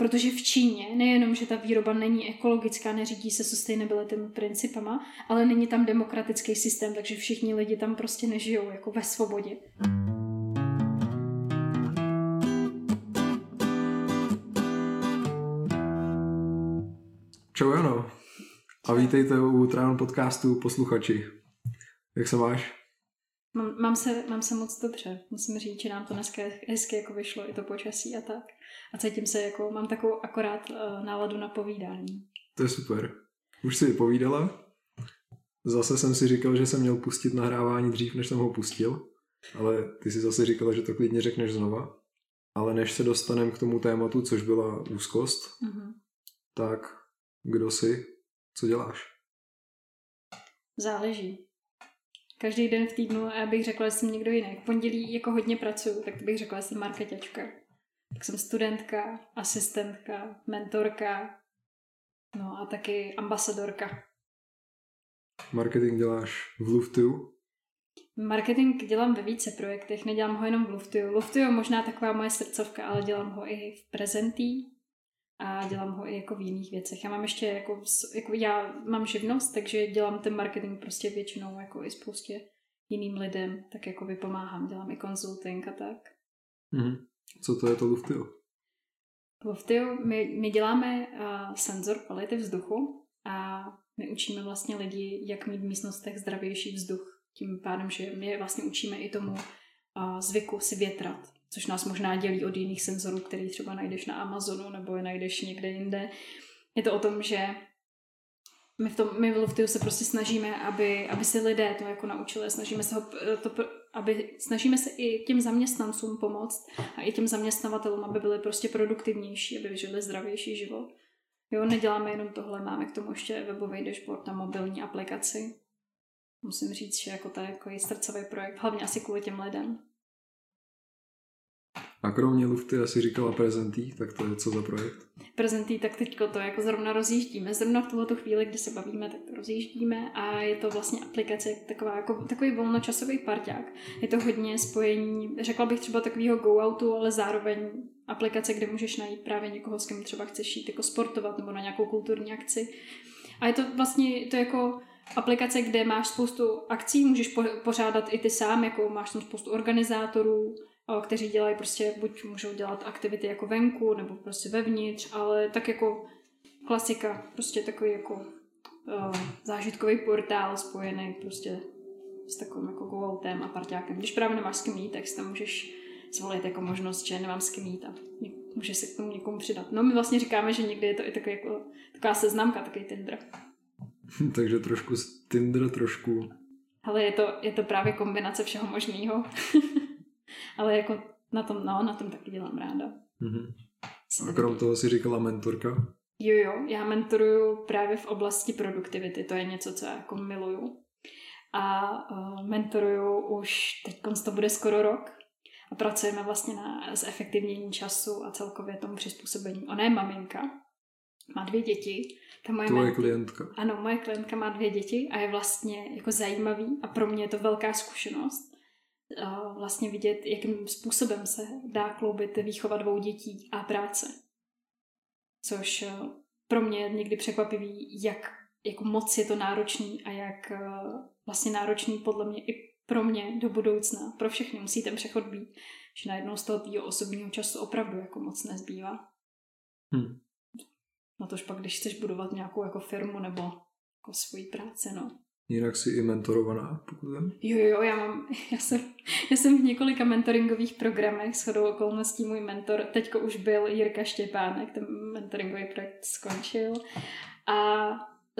Protože v Číně nejenom, že ta výroba není ekologická, neřídí se sustainability principama, ale není tam demokratický systém, takže všichni lidi tam prostě nežijou jako ve svobodě. Čau Jano. A vítejte u Trán podcastu posluchači. Jak se máš? Mám, mám, se, mám se moc dobře. Musím říct, že nám to dneska hezky jako vyšlo, i to počasí a tak. A cítím se jako, mám takovou akorát uh, náladu na povídání. To je super. Už si povídala? Zase jsem si říkal, že jsem měl pustit nahrávání dřív, než jsem ho pustil. Ale ty si zase říkala, že to klidně řekneš znova. Ale než se dostaneme k tomu tématu, což byla úzkost, mm-hmm. tak kdo jsi, co děláš? Záleží každý den v týdnu a já bych řekla, že jsem někdo jiný. V pondělí jako hodně pracuju, tak to bych řekla, že jsem marketačka. Tak jsem studentka, asistentka, mentorka, no a taky ambasadorka. Marketing děláš v Luftu? Marketing dělám ve více projektech, nedělám ho jenom v Luftu. Luftu je možná taková moje srdcovka, ale dělám ho i v Prezentí, a dělám ho i jako v jiných věcech. Já mám ještě jako, jako já mám živnost, takže dělám ten marketing prostě většinou jako i spoustě jiným lidem, tak jako vypomáhám, dělám i consulting a tak. Mm. Co to je to Luftio? Luftio, my, my děláme uh, senzor kvality vzduchu a my učíme vlastně lidi, jak mít v místnostech zdravější vzduch. Tím pádem, že my vlastně učíme i tomu uh, zvyku si větrat což nás možná dělí od jiných senzorů, který třeba najdeš na Amazonu nebo je najdeš někde jinde. Je to o tom, že my v, tom, my v Luftiu se prostě snažíme, aby, aby si lidé to jako naučili, snažíme se, ho, to, aby, snažíme se i těm zaměstnancům pomoct a i těm zaměstnavatelům, aby byli prostě produktivnější, aby žili zdravější život. Jo, neděláme jenom tohle, máme k tomu ještě webový dashboard a mobilní aplikaci. Musím říct, že jako to je jako srdcový projekt, hlavně asi kvůli těm lidem. A kromě Lufty asi říkala prezentí, tak to je co za projekt? Prezentí, tak teďko to jako zrovna rozjíždíme. Zrovna v tuto chvíli, kdy se bavíme, tak to rozjíždíme a je to vlastně aplikace taková, jako takový volnočasový parťák. Je to hodně spojení, řekla bych třeba takového go-outu, ale zároveň aplikace, kde můžeš najít právě někoho, s kým třeba chceš jít jako sportovat nebo na nějakou kulturní akci. A je to vlastně to jako aplikace, kde máš spoustu akcí, můžeš pořádat i ty sám, jako máš tam spoustu organizátorů, kteří dělají prostě, buď můžou dělat aktivity jako venku, nebo prostě vevnitř, ale tak jako klasika, prostě takový jako uh, zážitkový portál spojený prostě s takovým jako go a parťákem. Když právě nemáš s kým jít, tak si tam můžeš zvolit jako možnost, že nemám s kým jít a může se k tomu někomu přidat. No my vlastně říkáme, že někdy je to i takový jako, taková seznamka, takový Tinder. Takže trošku Tinder, trošku... Ale je to, je to právě kombinace všeho možného. Ale jako na tom, no, na tom taky dělám ráda. Mm-hmm. A krom toho si říkala mentorka? Jo, jo, já mentoruju právě v oblasti produktivity, to je něco, co já jako miluju. A uh, mentoruju už, teď to bude skoro rok, a pracujeme vlastně na zefektivnění času a celkově tomu přizpůsobení. Ona je maminka, má dvě děti. Ta moje Tvoje klientka. Ano, moje klientka má dvě děti a je vlastně jako zajímavý a pro mě je to velká zkušenost, vlastně vidět, jakým způsobem se dá kloubit výchova dvou dětí a práce. Což eh, pro mě je někdy překvapivý, jak jako moc je to náročný a jak eh, vlastně náročný podle mě i pro mě do budoucna. Pro všechny musí ten přechod být, že najednou z toho tvýho osobního času opravdu jako moc nezbývá. Hmm. Na tož pak, když chceš budovat nějakou jako firmu nebo jako svoji práci, no. Jinak jsi i mentorovaná, pokud vím? Jo, jo, já mám, já jsem, já jsem v několika mentoringových programech, s chodou okolností můj mentor, teďko už byl Jirka Štěpánek, ten mentoringový projekt skončil a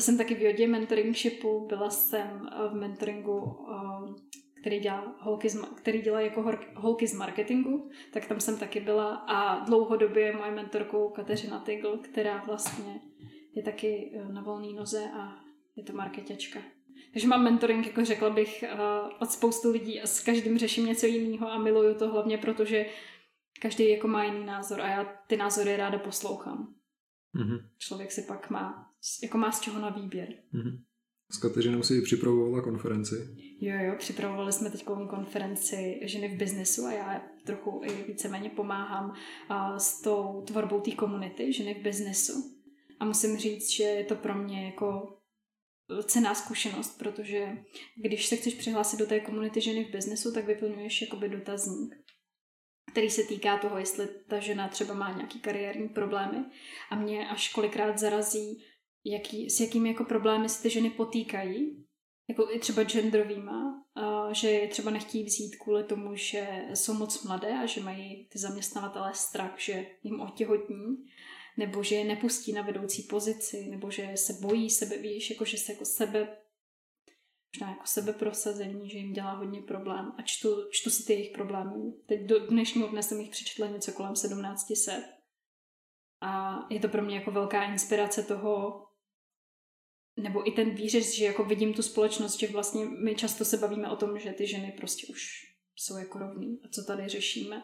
jsem taky v Jodě mentoringshipu, byla jsem v mentoringu, který dělá holky z, který dělá jako holky z marketingu, tak tam jsem taky byla a dlouhodobě je moje mentorkou Kateřina Tygl, která vlastně je taky e, na volné noze a je to marketačka. Takže mám mentoring, jako řekla bych, od spoustu lidí a s každým řeším něco jiného a miluju to hlavně, protože každý jako má jiný názor a já ty názory ráda poslouchám. Mm-hmm. Člověk si pak má, jako má z čeho na výběr. Mm-hmm. S Kateřinou si připravovala konferenci. Jo, jo, připravovali jsme teď konferenci ženy v biznesu a já trochu i víceméně pomáhám s tou tvorbou té komunity ženy v biznesu. A musím říct, že je to pro mě jako cená zkušenost, protože když se chceš přihlásit do té komunity ženy v biznesu, tak vyplňuješ jakoby dotazník, který se týká toho, jestli ta žena třeba má nějaký kariérní problémy. A mě až kolikrát zarazí, jaký, s jakými jako problémy se ty ženy potýkají, jako i třeba genderovýma, že je třeba nechtí vzít kvůli tomu, že jsou moc mladé a že mají ty zaměstnavatelé strach, že jim otěhotní nebo že je nepustí na vedoucí pozici, nebo že se bojí sebe, víš, jako že se jako sebe možná jako sebeprosazení, že jim dělá hodně problém a čtu, čtu si ty jejich problémy. Teď do dnešního dne jsem jich přečetla něco kolem 1700 a je to pro mě jako velká inspirace toho, nebo i ten výřez, že jako vidím tu společnost, že vlastně my často se bavíme o tom, že ty ženy prostě už jsou jako rovný a co tady řešíme.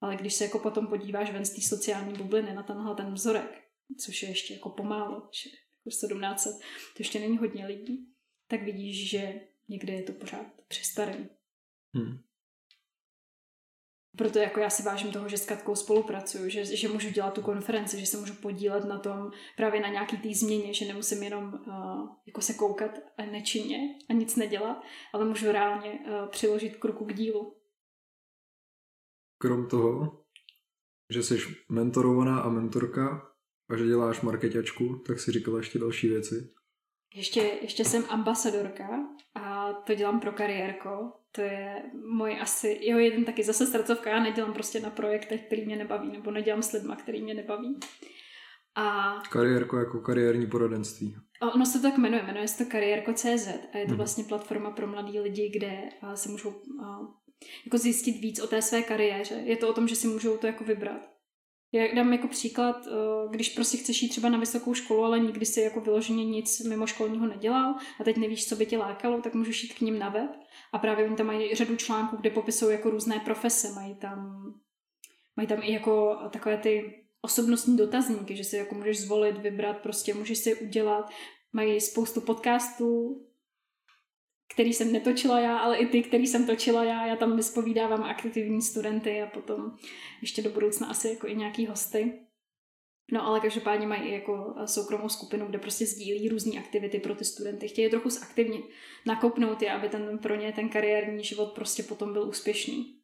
Ale když se jako potom podíváš ven z té sociální bubliny na tenhle ten vzorek, což je ještě jako pomálo, že jako 1700, to ještě není hodně lidí, tak vidíš, že někde je to pořád přestarý. Hmm. Proto jako já si vážím toho, že s Katkou spolupracuju, že, že můžu dělat tu konferenci, že se můžu podílet na tom právě na nějaký té změně, že nemusím jenom uh, jako se koukat nečinně a nic nedělat, ale můžu reálně uh, přiložit k ruku k dílu krom toho, že jsi mentorovaná a mentorka a že děláš marketačku, tak si říkala ještě další věci. Ještě, ještě jsem ambasadorka a to dělám pro kariérko. To je můj asi, jeho jeden taky zase srdcovka, já nedělám prostě na projektech, který mě nebaví, nebo nedělám s lidma, který mě nebaví. A... Kariérko jako kariérní poradenství. Ono se to tak jmenuje, jmenuje se to kariérko.cz a je to hmm. vlastně platforma pro mladý lidi, kde se můžou jako zjistit víc o té své kariéře. Je to o tom, že si můžou to jako vybrat. Já dám jako příklad, eh, když prostě chceš jít třeba na vysokou školu, ale nikdy si jako vyloženě nic mimo školního nedělal a teď nevíš, co by tě lákalo, tak můžeš jít k ním na web a právě oni tam mají řadu článků, kde popisují jako různé profese, mají tam, mají tam i jako takové ty osobnostní dotazníky, že si jako můžeš zvolit, vybrat, prostě můžeš si udělat, mají spoustu podcastů, který jsem netočila já, ale i ty, který jsem točila já. Já tam vyspovídávám aktivní studenty a potom ještě do budoucna asi jako i nějaký hosty. No ale každopádně mají i jako soukromou skupinu, kde prostě sdílí různé aktivity pro ty studenty. Chtějí trochu zaktivnit, nakopnout je, aby ten, pro ně ten kariérní život prostě potom byl úspěšný.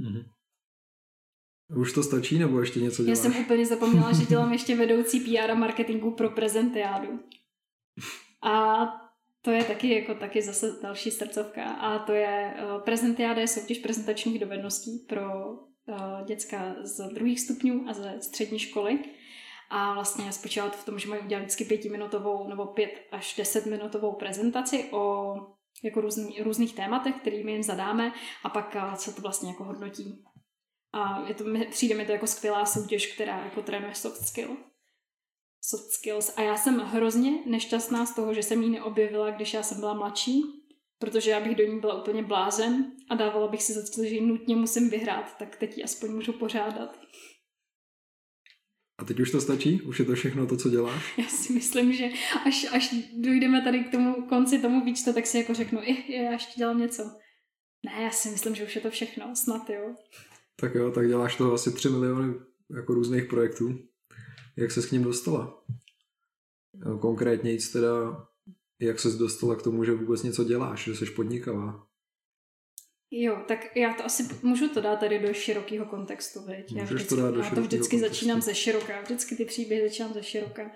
Mm-hmm. Už to stačí, nebo ještě něco děláš? Já jsem úplně zapomněla, že dělám ještě vedoucí PR a marketingu pro prezentiádu. A to je taky jako taky zase další srdcovka a to je uh, prezentiáda je soutěž prezentačních dovedností pro uh, děcka z druhých stupňů a ze střední školy. A vlastně spočívá to v tom, že mají udělat vždycky pětiminutovou nebo pět až deset minutovou prezentaci o jako různý, různých tématech, kterými jim zadáme a pak uh, se to vlastně jako hodnotí. A je to, přijde mi to jako skvělá soutěž, která jako trénuje soft skill soft skills. A já jsem hrozně nešťastná z toho, že jsem ji neobjevila, když já jsem byla mladší, protože já bych do ní byla úplně blázen a dávala bych si za cíl, že ji nutně musím vyhrát, tak teď ji aspoň můžu pořádat. A teď už to stačí? Už je to všechno to, co děláš? Já si myslím, že až, až dojdeme tady k tomu konci tomu výčtu, tak si jako řeknu, i já ještě dělám něco. Ne, já si myslím, že už je to všechno, snad jo. Tak jo, tak děláš toho asi 3 miliony jako různých projektů. Jak se k ním dostala? Konkrétně jít teda, jak se dostala k tomu, že vůbec něco děláš, že jsi podnikavá? Jo, tak já to asi můžu to dát tady do širokého kontextu, veď? Já, vždycky, to dát do já to vždycky kontextu. začínám ze široka, vždycky ty příběhy začínám ze široka.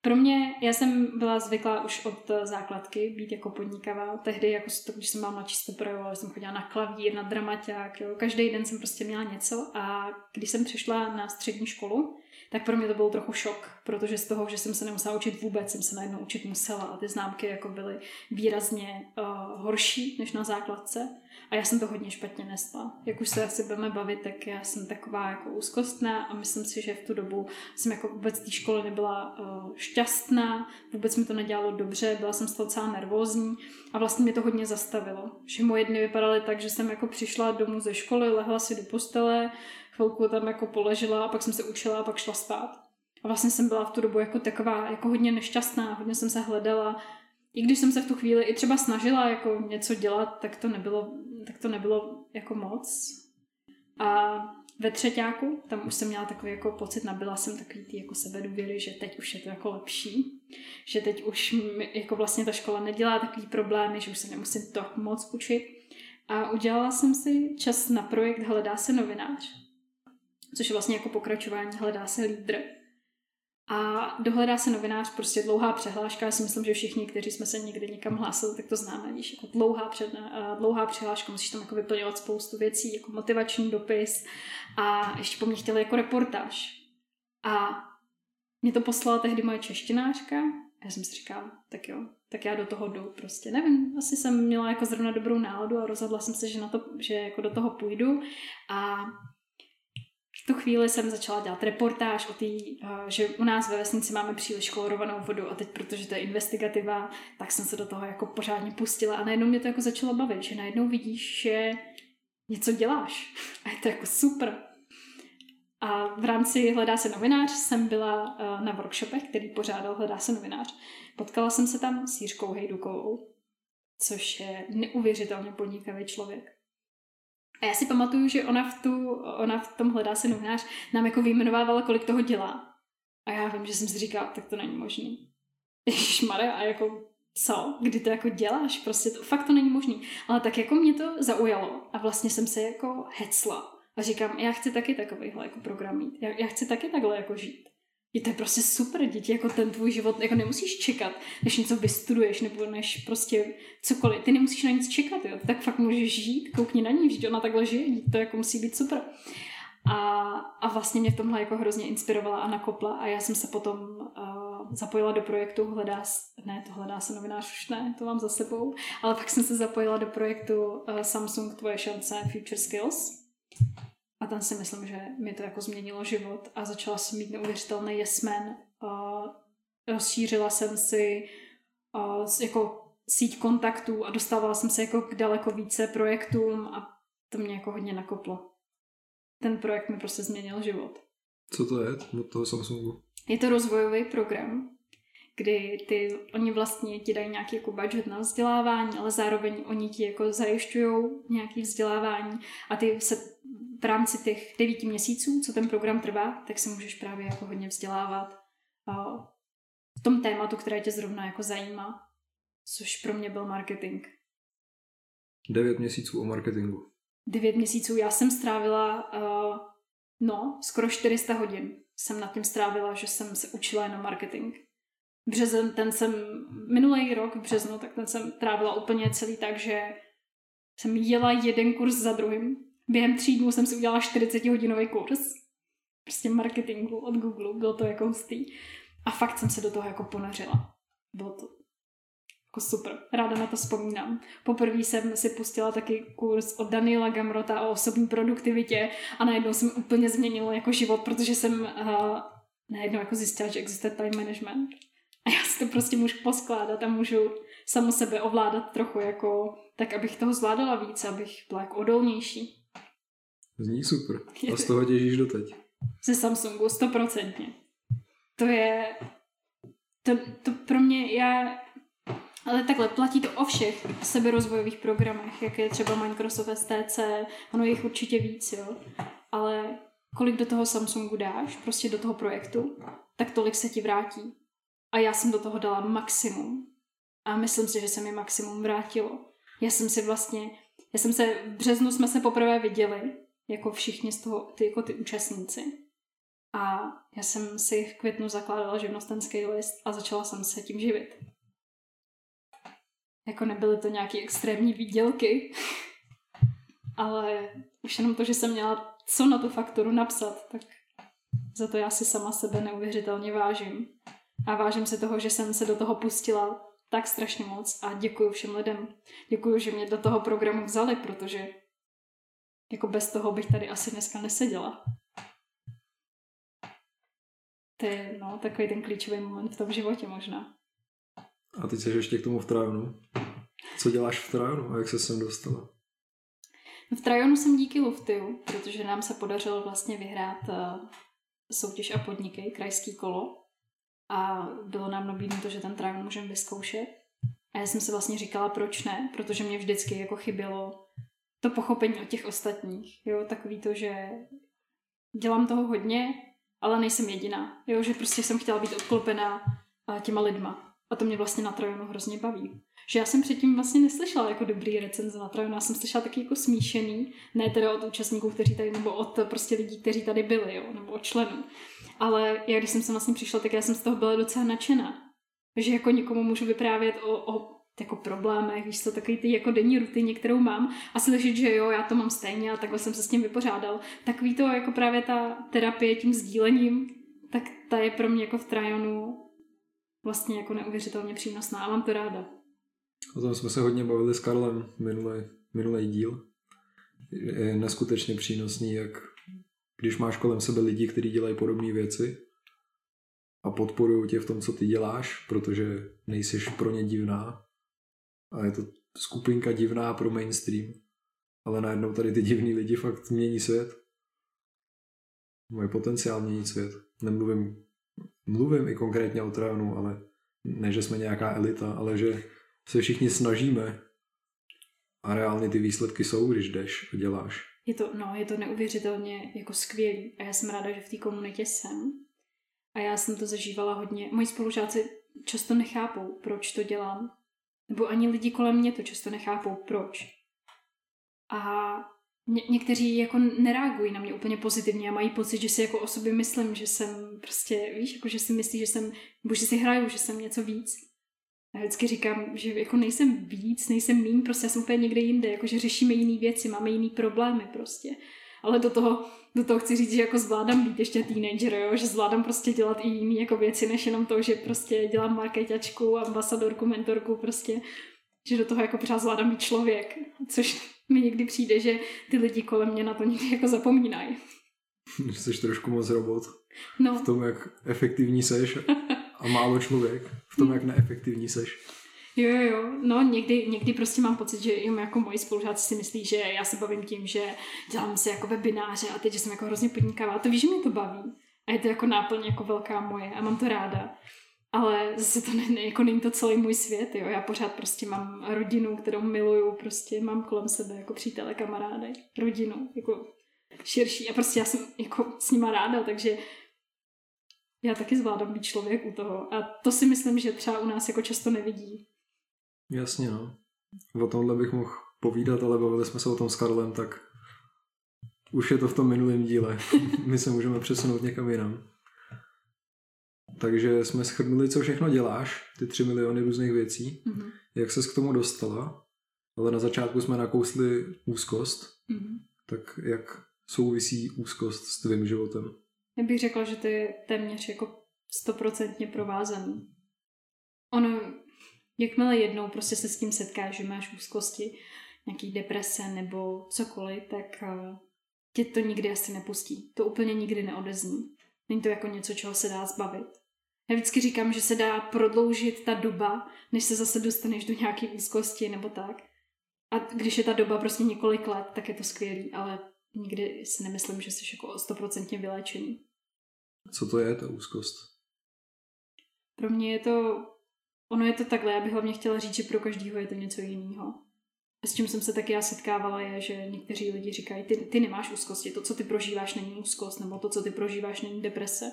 Pro mě, já jsem byla zvyklá už od základky být jako podnikavá. Tehdy, jako to, když jsem byla mladší, to projevovala, jsem chodila na klavír, na dramaťák, jo. Každý den jsem prostě měla něco a když jsem přišla na střední školu, tak pro mě to byl trochu šok, protože z toho, že jsem se nemusela učit vůbec, jsem se najednou učit musela a ty známky jako byly výrazně uh, horší než na základce a já jsem to hodně špatně nesla. Jak už se asi budeme bavit, tak já jsem taková jako úzkostná a myslím si, že v tu dobu jsem jako vůbec té školy nebyla uh, šťastná, vůbec mi to nedělalo dobře, byla jsem z toho docela nervózní a vlastně mě to hodně zastavilo. Že moje dny vypadaly tak, že jsem jako přišla domů ze školy, lehla si do postele, chvilku tam jako poležela a pak jsem se učila a pak šla spát. A vlastně jsem byla v tu dobu jako taková, jako hodně nešťastná, hodně jsem se hledala, i když jsem se v tu chvíli i třeba snažila jako něco dělat, tak to nebylo, tak to nebylo jako moc. A ve třetíku, tam už jsem měla takový jako pocit, nabila jsem takový ty jako sebedůvěry, že teď už je to jako lepší, že teď už mi, jako vlastně ta škola nedělá takový problémy, že už se nemusím to moc učit. A udělala jsem si čas na projekt Hledá se novinář, což je vlastně jako pokračování Hledá se lídr. A dohledá se novinář, prostě dlouhá přihláška. Já si myslím, že všichni, kteří jsme se někdy někam hlásili, tak to známe, víš, jako dlouhá, před, dlouhá přihláška, musíš tam jako vyplňovat spoustu věcí, jako motivační dopis a ještě po mně chtěli jako reportáž. A mě to poslala tehdy moje češtinářka a já jsem si říkala, tak jo, tak já do toho jdu prostě. Nevím, asi jsem měla jako zrovna dobrou náladu a rozhodla jsem se, že, na to, že jako do toho půjdu a tu chvíli jsem začala dělat reportáž o té, že u nás ve vesnici máme příliš chlorovanou vodu a teď, protože to je investigativa, tak jsem se do toho jako pořádně pustila a najednou mě to jako začalo bavit, že najednou vidíš, že něco děláš a je to jako super. A v rámci Hledá se novinář jsem byla na workshopech, který pořádal Hledá se novinář. Potkala jsem se tam s Jiřkou Hejdukovou, což je neuvěřitelně podnikavý člověk. A já si pamatuju, že ona v, tu, ona v tom hledá se novinář nám jako vyjmenovávala, kolik toho dělá. A já vím, že jsem si říkala, tak to není možný. Ježišmarja, a jako co? Kdy to jako děláš? Prostě to, fakt to není možný. Ale tak jako mě to zaujalo a vlastně jsem se jako hecla. A říkám, já chci taky takovýhle jako program mít. Já, já chci taky takhle jako žít. Je to prostě super, děti, jako ten tvůj život, jako nemusíš čekat, než něco vystuduješ, nebo než prostě cokoliv. Ty nemusíš na nic čekat, jo. tak fakt můžeš žít, koukni na ní, že ona takhle žije, to jako musí být super. A, a vlastně mě v tomhle jako hrozně inspirovala a nakopla a já jsem se potom uh, zapojila do projektu Hledá, ne, to Hledá se novinář už ne, to mám za sebou, ale pak jsem se zapojila do projektu uh, Samsung Tvoje šance Future Skills, a tam si myslím, že mi to jako změnilo život a začala jsem mít neuvěřitelný jesmen. A rozšířila jsem si a, jako síť kontaktů a dostávala jsem se jako k daleko více projektům a to mě jako hodně nakoplo. Ten projekt mi prostě změnil život. Co to je od toho Samsungu? Je to rozvojový program, kdy ty, oni vlastně ti dají nějaký jako budget na vzdělávání, ale zároveň oni ti jako zajišťují nějaký vzdělávání a ty se rámci těch devíti měsíců, co ten program trvá, tak se můžeš právě jako hodně vzdělávat v tom tématu, které tě zrovna jako zajímá, což pro mě byl marketing. Devět měsíců o marketingu. Devět měsíců. Já jsem strávila, uh, no, skoro 400 hodin jsem nad tím strávila, že jsem se učila jenom marketing březen, ten jsem minulý rok v březnu, tak ten jsem trávila úplně celý tak, že jsem jela jeden kurz za druhým. Během tří dnů jsem si udělala 40 hodinový kurz. Prostě marketingu od Google, bylo to jako hustý. A fakt jsem se do toho jako ponořila. Bylo to jako super. Ráda na to vzpomínám. Poprvé jsem si pustila taky kurz od Daniela Gamrota o osobní produktivitě a najednou jsem úplně změnila jako život, protože jsem uh, najednou jako zjistila, že existuje time management a já si to prostě můžu poskládat a můžu samo sebe ovládat trochu jako, tak abych toho zvládala víc, abych byla jako odolnější. Zní super. A z toho těžíš doteď. Ze Samsungu, stoprocentně. To je, to, to pro mě, já, ale takhle, platí to o všech seberozvojových programech, jak je třeba Microsoft STC, ono je jich určitě víc, jo. Ale kolik do toho Samsungu dáš, prostě do toho projektu, tak tolik se ti vrátí. A já jsem do toho dala maximum. A myslím si, že se mi maximum vrátilo. Já jsem si vlastně, já jsem se, v březnu jsme se poprvé viděli, jako všichni z toho, ty, jako ty účastníci. A já jsem si v květnu zakládala živnostenský list a začala jsem se tím živit. Jako nebyly to nějaké extrémní výdělky, ale už jenom to, že jsem měla co na tu fakturu napsat, tak za to já si sama sebe neuvěřitelně vážím. A vážím se toho, že jsem se do toho pustila tak strašně moc a děkuji všem lidem. Děkuji, že mě do toho programu vzali, protože jako bez toho bych tady asi dneska neseděla. To je no, takový ten klíčový moment v tom životě možná. A teď jsi ještě k tomu v Trajonu. Co děláš v Trajonu a jak se sem dostala? V Trajonu jsem díky Luftiu, protože nám se podařilo vlastně vyhrát uh, soutěž a podniky, krajský kolo a bylo nám nabídnuto, že ten Trial můžeme vyzkoušet. A já jsem se vlastně říkala, proč ne, protože mě vždycky jako chybělo to pochopení od těch ostatních. Jo, takový to, že dělám toho hodně, ale nejsem jediná. Jo, že prostě jsem chtěla být obklopená těma lidma. A to mě vlastně na Trojonu hrozně baví. Že já jsem předtím vlastně neslyšela jako dobrý recenze na Trojonu, já jsem slyšela taky jako smíšený, ne teda od účastníků, kteří tady, nebo od prostě lidí, kteří tady byli, jo, nebo od členů. Ale já, když jsem sem vlastně přišla, tak já jsem z toho byla docela nadšená. Že jako někomu můžu vyprávět o, o jako problémech, víš co, takový ty jako denní rutině, kterou mám a slyšet, že jo, já to mám stejně a takhle jsem se s tím vypořádal. Takový to jako právě ta terapie tím sdílením, tak ta je pro mě jako v Trajonu vlastně jako neuvěřitelně přínosná a mám to ráda. O tom jsme se hodně bavili s Karlem minulý, minulý díl. Je neskutečně přínosný, jak když máš kolem sebe lidi, kteří dělají podobné věci a podporují tě v tom, co ty děláš, protože nejsiš pro ně divná a je to skupinka divná pro mainstream, ale najednou tady ty divní lidi fakt mění svět. Mají potenciál měnit svět. Nemluvím, mluvím i konkrétně o Trajanu, ale ne, že jsme nějaká elita, ale že se všichni snažíme a reálně ty výsledky jsou, když jdeš a děláš. Je to, no, je to neuvěřitelně jako skvělý a já jsem ráda, že v té komunitě jsem. A já jsem to zažívala hodně. Moji spolužáci často nechápou, proč to dělám. Nebo ani lidi kolem mě to často nechápou, proč. A ně, někteří jako nereagují na mě úplně pozitivně a mají pocit, že si jako o sobě myslím, že jsem prostě, víš, jako že si myslí, že jsem, nebo že si hraju, že jsem něco víc. Já vždycky říkám, že jako nejsem víc, nejsem mín, prostě já jsem úplně někde jinde, jako že řešíme jiné věci, máme jiné problémy prostě. Ale do toho, do toho chci říct, že jako zvládám být ještě teenager, jo? že zvládám prostě dělat i jiné jako věci, než jenom to, že prostě dělám marketačku, ambasadorku, mentorku, prostě, že do toho jako pořád zvládám být člověk, což mi někdy přijde, že ty lidi kolem mě na to někdy jako zapomínají. Jsi trošku moc robot. No. V tom, jak efektivní seš a málo člověk. V tom, jak neefektivní seš. Jo, jo. No někdy, někdy prostě mám pocit, že jim jako moji spolužáci si myslí, že já se bavím tím, že dělám si jako webináře a teď, že jsem jako hrozně podnikavá. To víš, že mě to baví. A je to jako náplň jako velká moje a mám to ráda. Ale zase to ne, jako není to celý můj svět, jo. Já pořád prostě mám rodinu, kterou miluju, prostě mám kolem sebe jako přítele, kamarády, rodinu, jako širší a prostě já jsem jako s nima ráda, takže já taky zvládám být člověk u toho. A to si myslím, že třeba u nás jako často nevidí. Jasně, no. O tomhle bych mohl povídat, ale bavili jsme se o tom s Karlem, tak už je to v tom minulém díle. My se můžeme přesunout někam jinam. Takže jsme schrnuli, co všechno děláš, ty tři miliony různých věcí, mm-hmm. jak ses k tomu dostala, ale na začátku jsme nakousli úzkost, mm-hmm. tak jak souvisí úzkost s tvým životem? Já bych řekla, že to je téměř jako stoprocentně provázaný. Ono, jakmile jednou prostě se s tím setkáš, že máš úzkosti, nějaký deprese nebo cokoliv, tak uh, tě to nikdy asi nepustí. To úplně nikdy neodezní. Není to jako něco, čeho se dá zbavit. Já vždycky říkám, že se dá prodloužit ta doba, než se zase dostaneš do nějaké úzkosti nebo tak. A když je ta doba prostě několik let, tak je to skvělý, ale nikdy si nemyslím, že jsi jako stoprocentně vyléčený. Co to je ta úzkost? Pro mě je to, ono je to takhle, já bych hlavně chtěla říct, že pro každého je to něco jiného. A s čím jsem se taky já setkávala je, že někteří lidi říkají, ty, ty nemáš úzkosti, to, co ty prožíváš, není úzkost, nebo to, co ty prožíváš, není deprese.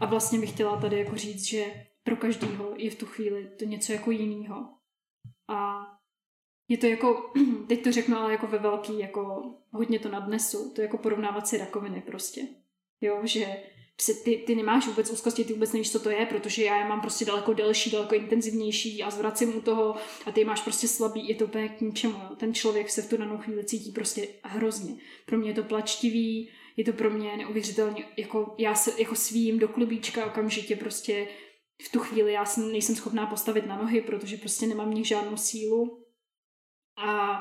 A vlastně bych chtěla tady jako říct, že pro každého je v tu chvíli to něco jako jiného. A je to jako, teď to řeknu, ale jako ve velký, jako hodně to nadnesu, to jako porovnávat si rakoviny prostě. Jo, že ty, ty nemáš vůbec úzkosti, ty vůbec nevíš, co to je, protože já je mám prostě daleko delší, daleko intenzivnější a zvracím u toho a ty máš prostě slabý, je to úplně k ničemu. Jo. Ten člověk se v tu danou chvíli cítí prostě hrozně. Pro mě je to plačtivý, je to pro mě neuvěřitelně, jako já se jako svým do klubíčka okamžitě prostě v tu chvíli já jsem, nejsem schopná postavit na nohy, protože prostě nemám ní žádnou sílu a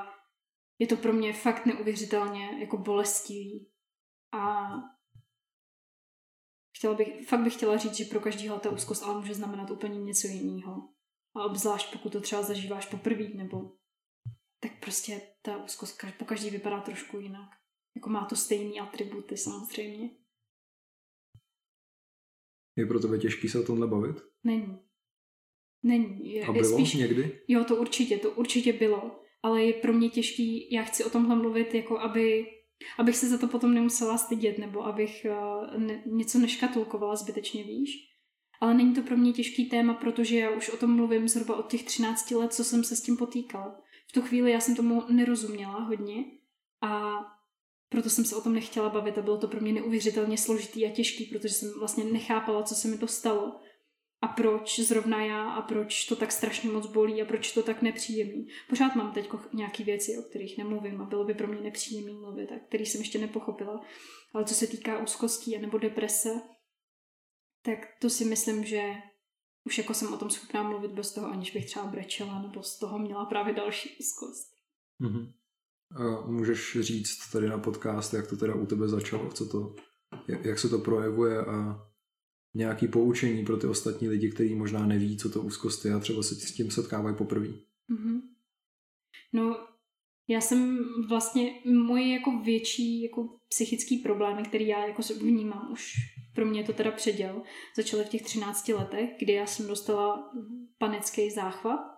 je to pro mě fakt neuvěřitelně jako bolestivý. A chtěla bych, fakt bych chtěla říct, že pro každýho ta úzkost ale může znamenat úplně něco jiného. A obzvlášť pokud to třeba zažíváš poprvé, nebo tak prostě ta úzkost po každý vypadá trošku jinak. Jako má to stejné atributy samozřejmě. Je pro tebe těžký se o tomhle bavit? Není. Není. Je, A bylo spíš, někdy? Jo, to určitě, to určitě bylo. Ale je pro mě těžký, já chci o tomhle mluvit, jako aby, abych se za to potom nemusela stydět, nebo abych uh, ne, něco neškatulkovala zbytečně, víš. Ale není to pro mě těžký téma, protože já už o tom mluvím zhruba od těch 13 let, co jsem se s tím potýkala. V tu chvíli já jsem tomu nerozuměla hodně a proto jsem se o tom nechtěla bavit a bylo to pro mě neuvěřitelně složitý a těžký, protože jsem vlastně nechápala, co se mi to stalo a proč zrovna já a proč to tak strašně moc bolí a proč to tak nepříjemný. Pořád mám teď nějaké věci, o kterých nemluvím a bylo by pro mě nepříjemný mluvit a který jsem ještě nepochopila. Ale co se týká úzkostí nebo deprese, tak to si myslím, že už jako jsem o tom schopná mluvit bez toho, aniž bych třeba brečela nebo z toho měla právě další úzkost. Mm-hmm. A můžeš říct tady na podcast, jak to teda u tebe začalo, co to, jak se to projevuje a nějaký poučení pro ty ostatní lidi, kteří možná neví, co to úzkost je a třeba se s tím setkávají poprvé. Mm-hmm. No, já jsem vlastně, moje jako větší jako psychický problémy, který já jako vnímám už, pro mě to teda předěl, začaly v těch 13 letech, kdy já jsem dostala panický záchvat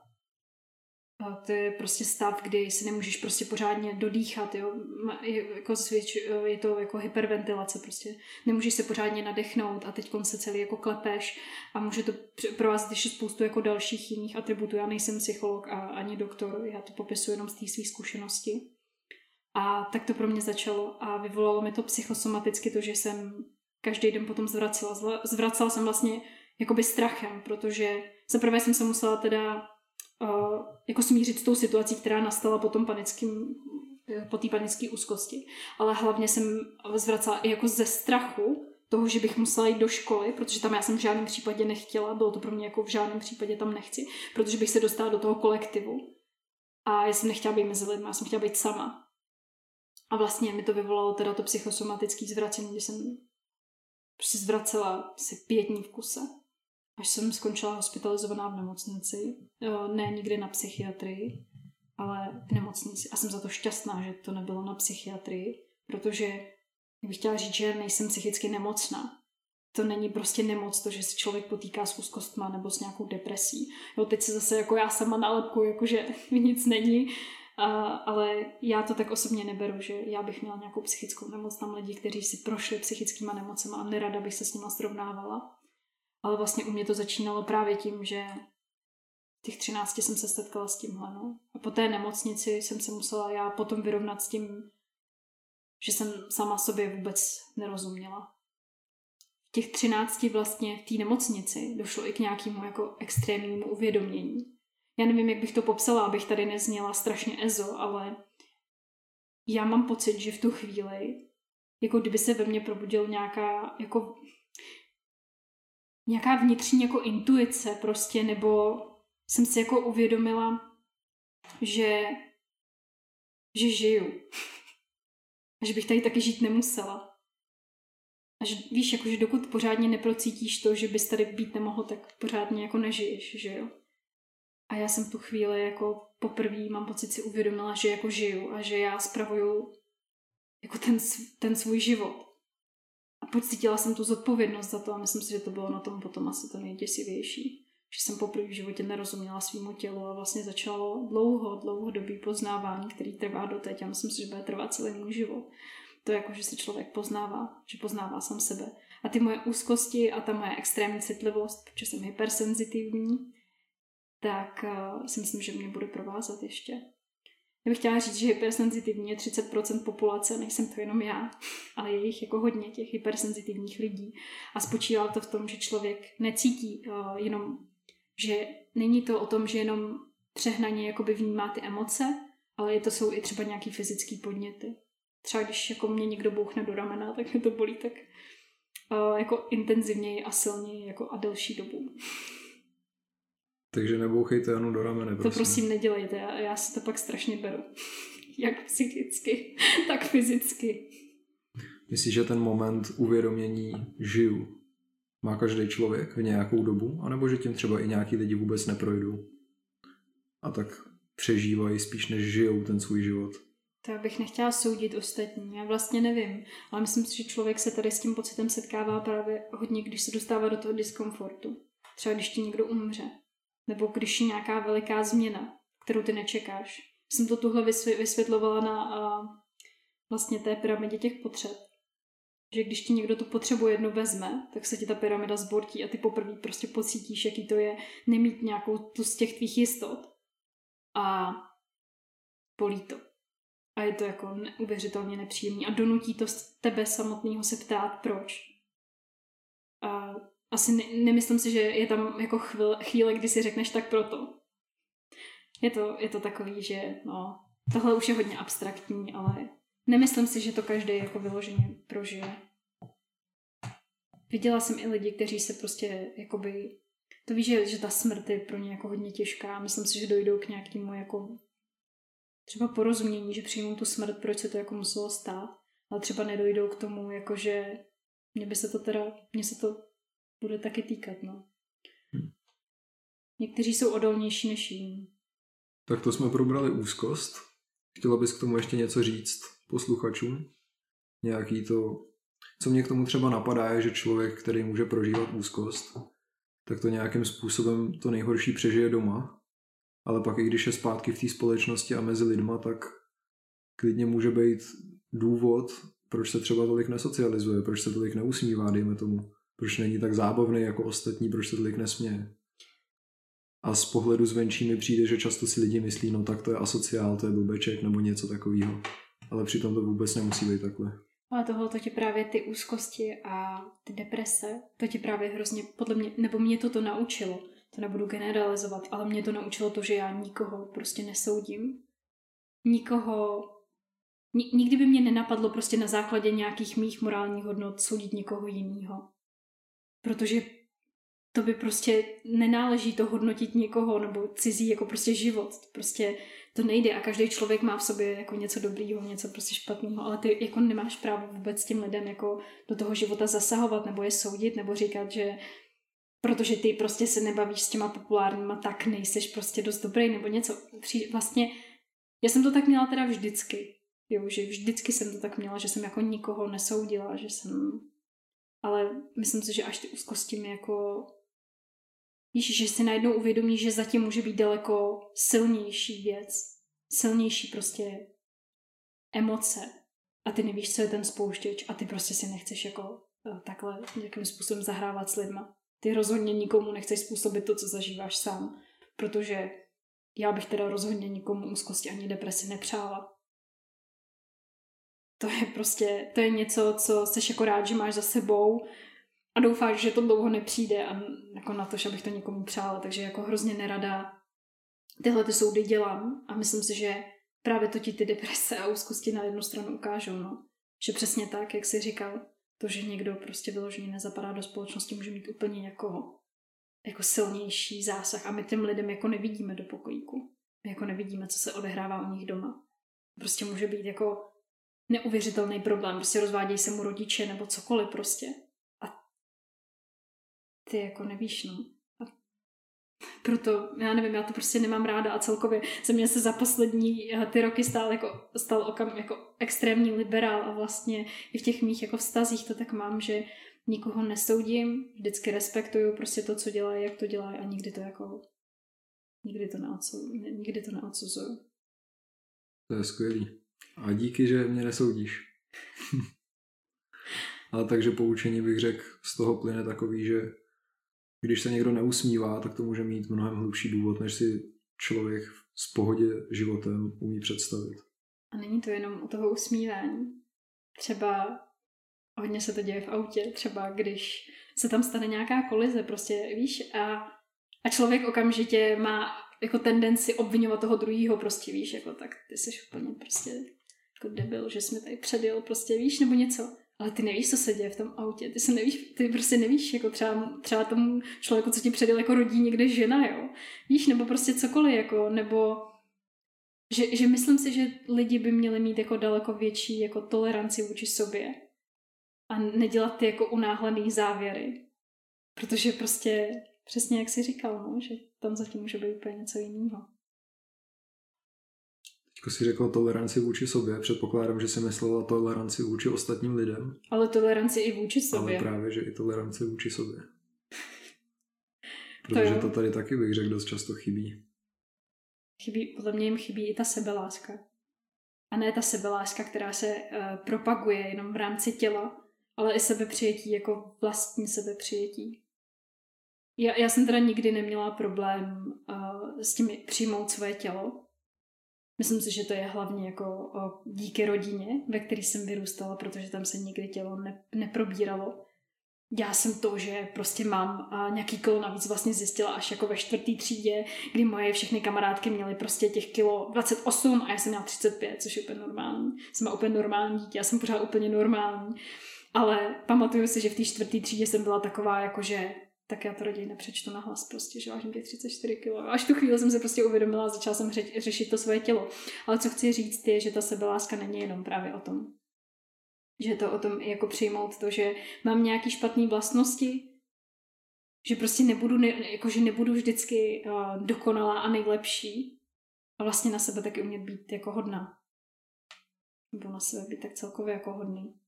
to je prostě stav, kdy si nemůžeš prostě pořádně dodýchat, jo. Je, jako zvětš, je to jako hyperventilace prostě. Nemůžeš se pořádně nadechnout a teď se celý jako klepeš a může to pro vás ještě spoustu jako dalších jiných atributů. Já nejsem psycholog a ani doktor, já to popisuji jenom z té své zkušenosti. A tak to pro mě začalo a vyvolalo mi to psychosomaticky to, že jsem každý den potom zvracela. Zvracela jsem vlastně jakoby strachem, protože za prvé jsem se musela teda jako smířit s tou situací, která nastala po tom panickým, po té panické úzkosti. Ale hlavně jsem zvracela i jako ze strachu toho, že bych musela jít do školy, protože tam já jsem v žádném případě nechtěla, bylo to pro mě jako v žádném případě tam nechci, protože bych se dostala do toho kolektivu. A já jsem nechtěla být mezi lidmi, já jsem chtěla být sama. A vlastně mi to vyvolalo teda to psychosomatické zvracení, kdy jsem prostě zvracela asi pět dní v kuse až jsem skončila hospitalizovaná v nemocnici. Ne nikdy na psychiatrii, ale v nemocnici. A jsem za to šťastná, že to nebylo na psychiatrii, protože bych chtěla říct, že nejsem psychicky nemocná. To není prostě nemoc, to, že se člověk potýká s úzkostma nebo s nějakou depresí. Jo, teď se zase jako já sama nalepku, jakože nic není, a, ale já to tak osobně neberu, že já bych měla nějakou psychickou nemoc. Tam lidi, kteří si prošli psychickýma nemocema a nerada bych se s nima srovnávala. Ale vlastně u mě to začínalo právě tím, že těch třinácti jsem se setkala s tímhle. No. A po té nemocnici jsem se musela já potom vyrovnat s tím, že jsem sama sobě vůbec nerozuměla. V těch třinácti vlastně v té nemocnici došlo i k nějakému jako extrémnímu uvědomění. Já nevím, jak bych to popsala, abych tady nezněla strašně ezo, ale já mám pocit, že v tu chvíli, jako kdyby se ve mně probudil nějaká jako nějaká vnitřní jako intuice prostě, nebo jsem si jako uvědomila, že, že žiju. A že bych tady taky žít nemusela. A že víš, jako, že dokud pořádně neprocítíš to, že bys tady být nemohl, tak pořádně jako nežiješ, že jo. A já jsem tu chvíli jako poprvé mám pocit si uvědomila, že jako žiju a že já spravuju jako ten, ten svůj život pocítila jsem tu zodpovědnost za to a myslím si, že to bylo na tom potom asi to nejděsivější. Že jsem poprvé v životě nerozuměla svýmu tělu a vlastně začalo dlouho, dlouhodobý poznávání, který trvá doteď a myslím si, že bude trvat celý můj život. To je jako, že se člověk poznává, že poznává sám sebe. A ty moje úzkosti a ta moje extrémní citlivost, protože jsem hypersenzitivní, tak uh, si myslím, že mě bude provázet ještě. Já bych chtěla říct, že hypersenzitivní je 30% populace, nejsem to jenom já, ale je jich jako hodně těch hypersenzitivních lidí. A spočívá to v tom, že člověk necítí uh, jenom, že není to o tom, že jenom přehnaně jakoby vnímá ty emoce, ale je to jsou i třeba nějaký fyzický podněty. Třeba když jako mě někdo bouchne do ramena, tak mi to bolí tak uh, jako intenzivněji a silněji jako a delší dobu. Takže nebouchejte Janu do ramene, prosím. To prosím nedělejte, já, já si to pak strašně beru. Jak psychicky, tak fyzicky. Myslíš, že ten moment uvědomění žiju má každý člověk v nějakou dobu? A nebo že tím třeba i nějaký lidi vůbec neprojdou? A tak přežívají spíš než žijou ten svůj život? To já bych nechtěla soudit ostatní, já vlastně nevím, ale myslím si, že člověk se tady s tím pocitem setkává právě hodně, když se dostává do toho diskomfortu. Třeba když ti někdo umře Nebo když je nějaká veliká změna, kterou ty nečekáš. Jsem to tuhle vysvětlovala na a, vlastně té pyramidě těch potřeb. Že když ti někdo tu potřebu jednu vezme, tak se ti ta pyramida zbortí a ty poprvé prostě pocítíš, jaký to je nemít nějakou tu z těch tvých jistot. A bolí to. A je to jako neuvěřitelně nepříjemný a donutí to tebe samotného se ptát, proč. A asi ne, nemyslím si, že je tam jako chvíle, chvíle, kdy si řekneš tak proto. Je to, je to takový, že no, tohle už je hodně abstraktní, ale nemyslím si, že to každý jako vyloženě prožije. Viděla jsem i lidi, kteří se prostě jakoby to víš, že, že ta smrt je pro ně jako hodně těžká. Myslím si, že dojdou k nějakému jako třeba porozumění, že přijmou tu smrt, proč se to jako muselo stát, ale třeba nedojdou k tomu, jako že mě by se to teda, mě se to bude taky týkat, no. Hm. Někteří jsou odolnější než jiní. Tak to jsme probrali úzkost. Chtěla bys k tomu ještě něco říct posluchačům? Nějaký to, co mě k tomu třeba napadá, je, že člověk, který může prožívat úzkost, tak to nějakým způsobem to nejhorší přežije doma, ale pak i když je zpátky v té společnosti a mezi lidma, tak klidně může být důvod, proč se třeba tolik nesocializuje, proč se tolik neusmívá, dejme tomu, proč není tak zábavný jako ostatní, proč se tolik nesměje. A z pohledu zvenčí mi přijde, že často si lidi myslí, no tak to je asociál, to je blbeček nebo něco takového. Ale přitom to vůbec nemusí být takhle. Ale tohle to ti právě ty úzkosti a ty deprese, to ti právě hrozně, podle mě, nebo mě to to naučilo, to nebudu generalizovat, ale mě to naučilo to, že já nikoho prostě nesoudím. Nikoho, nikdy by mě nenapadlo prostě na základě nějakých mých morálních hodnot soudit někoho jiného. Protože to by prostě nenáleží to hodnotit někoho nebo cizí jako prostě život. Prostě to nejde a každý člověk má v sobě jako něco dobrýho, něco prostě špatného, ale ty jako nemáš právo vůbec těm lidem jako do toho života zasahovat nebo je soudit nebo říkat, že protože ty prostě se nebavíš s těma populárníma, tak nejseš prostě dost dobrý nebo něco. Vlastně já jsem to tak měla teda vždycky. Jo, že vždycky jsem to tak měla, že jsem jako nikoho nesoudila, že jsem... Ale myslím si, že až ty úzkosti mi jako Víš, že si najednou uvědomíš, že zatím může být daleko silnější věc, silnější prostě emoce a ty nevíš, co je ten spouštěč a ty prostě si nechceš jako eh, takhle nějakým způsobem zahrávat s lidma. Ty rozhodně nikomu nechceš způsobit to, co zažíváš sám, protože já bych teda rozhodně nikomu úzkosti ani depresi nepřála. To je prostě, to je něco, co seš jako rád, že máš za sebou a doufáš, že to dlouho nepřijde a jako na to, že bych to někomu přála, takže jako hrozně nerada tyhle ty soudy dělám a myslím si, že právě to ti ty deprese a úzkosti na jednu stranu ukážou, no. Že přesně tak, jak jsi říkal, to, že někdo prostě vyloženě nezapadá do společnosti, může mít úplně jako, jako silnější zásah a my těm lidem jako nevidíme do pokojíku. My jako nevidíme, co se odehrává u nich doma. Prostě může být jako neuvěřitelný problém, prostě rozvádějí se mu rodiče nebo cokoliv prostě ty jako nevíš, no. A proto, já nevím, já to prostě nemám ráda a celkově ze mě se za poslední eh, ty roky stál jako, stal okam jako extrémní liberál a vlastně i v těch mých jako vztazích to tak mám, že nikoho nesoudím, vždycky respektuju prostě to, co dělají, jak to dělají a nikdy to jako nikdy to, neodsuzuju, nikdy to neodsuzuju. To je skvělý. A díky, že mě nesoudíš. Ale takže poučení bych řekl, z toho plyne takový, že když se někdo neusmívá, tak to může mít mnohem hlubší důvod, než si člověk s pohodě životem umí představit. A není to jenom o toho usmívání. Třeba hodně se to děje v autě, třeba když se tam stane nějaká kolize, prostě víš, a, a člověk okamžitě má jako tendenci obvinovat toho druhého, prostě víš, jako tak ty jsi úplně prostě jako debil, že jsme tady předjel, prostě víš, nebo něco ale ty nevíš, co se děje v tom autě, ty se nevíš, ty prostě nevíš, jako třeba, třeba tomu člověku, co ti předěl, jako rodí někde žena, jo. Víš, nebo prostě cokoliv, jako, nebo že, že myslím si, že lidi by měli mít jako daleko větší jako toleranci vůči sobě a nedělat ty jako unáhlený závěry. Protože prostě přesně jak jsi říkal, no, že tam zatím může být úplně něco jiného. Teďko si řekl toleranci vůči sobě, předpokládám, že si myslela toleranci vůči ostatním lidem. Ale toleranci i vůči sobě. Ale právě, že i toleranci vůči sobě. Protože jo. to tady taky bych řekl dost často chybí. Chybí, podle mě jim chybí i ta sebeláska. A ne ta sebeláska, která se uh, propaguje jenom v rámci těla, ale i sebepřijetí jako vlastní sebepřijetí. Já, já jsem teda nikdy neměla problém uh, s tím přijmout svoje tělo. Myslím si, že to je hlavně jako díky rodině, ve které jsem vyrůstala, protože tam se nikdy tělo ne, neprobíralo. Já jsem to, že prostě mám a nějaký kilo navíc vlastně zjistila až jako ve čtvrtý třídě, kdy moje všechny kamarádky měly prostě těch kilo 28 a já jsem měla 35, což je úplně normální. Jsem úplně normální dítě, já jsem pořád úplně normální. Ale pamatuju si, že v té čtvrté třídě jsem byla taková, jako že tak já to raději nepřečtu na hlas prostě, že vážím těch 34 kg. Až tu chvíli jsem se prostě uvědomila a začala jsem ře- řešit to svoje tělo. Ale co chci říct je, že ta sebeláska není jenom právě o tom. Že to o tom jako přijmout to, že mám nějaký špatné vlastnosti, že prostě nebudu, ne, jako že nebudu vždycky uh, dokonalá a nejlepší a vlastně na sebe taky umět být jako hodná. Nebo na sebe být tak celkově jako hodný.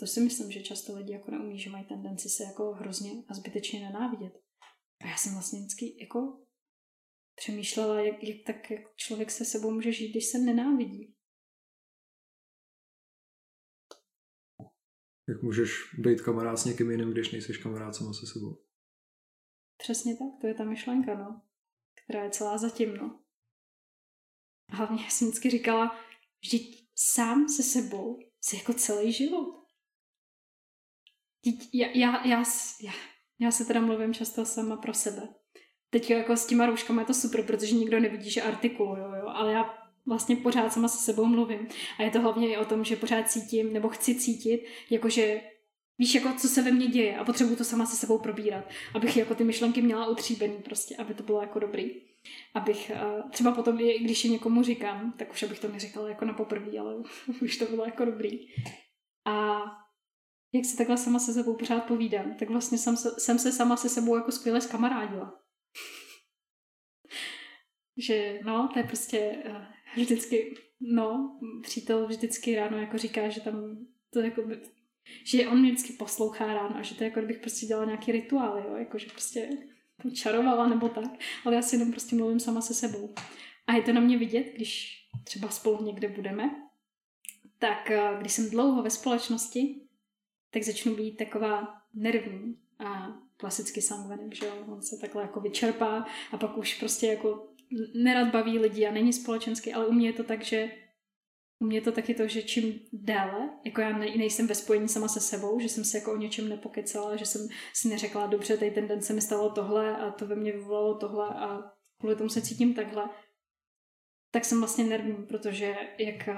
To si myslím, že často lidi jako neumí, že mají tendenci se jako hrozně a zbytečně nenávidět. A já jsem vlastně vždycky jako přemýšlela, jak, jak tak jak člověk se sebou může žít, když se nenávidí. Jak můžeš být kamarád s někým jiným, když nejseš kamarád sama se sebou? Přesně tak, to je ta myšlenka, no. Která je celá zatím, no. A hlavně já jsem vždycky říkala, vždyť sám se sebou si jako celý život. Já, já, já, já, se teda mluvím často sama pro sebe. Teď jako s těma rouškama je to super, protože nikdo nevidí, že artikuluju, jo, ale já vlastně pořád sama se sebou mluvím. A je to hlavně i o tom, že pořád cítím, nebo chci cítit, jakože víš, jako co se ve mně děje a potřebuju to sama se sebou probírat, abych jako ty myšlenky měla utříbený prostě, aby to bylo jako dobrý. Abych uh, třeba potom, když je někomu říkám, tak už abych to neříkala jako na poprvé, ale už to bylo jako dobrý. A jak si takhle sama se sebou pořád povídám, tak vlastně jsem se, jsem se sama se sebou jako skvěle zkamarádila. že no, to je prostě uh, vždycky, no, přítel vždycky ráno jako říká, že tam to jako že on mě vždycky poslouchá ráno a že to je jako kdybych prostě dělala nějaký rituál, jo, jako že prostě čarovala nebo tak, ale já si jenom prostě mluvím sama se sebou. A je to na mě vidět, když třeba spolu někde budeme, tak když jsem dlouho ve společnosti, tak začnu být taková nervní a klasicky sangvenik, že jo, on se takhle jako vyčerpá a pak už prostě jako nerad baví lidi a není společenský, ale u mě je to tak, že u mě je to taky to, že čím déle, jako já nejsem ve spojení sama se sebou, že jsem se jako o něčem nepokecala, že jsem si neřekla, dobře, tady ten den se mi stalo tohle a to ve mně vyvolalo tohle a kvůli tomu se cítím takhle, tak jsem vlastně nervní, protože jak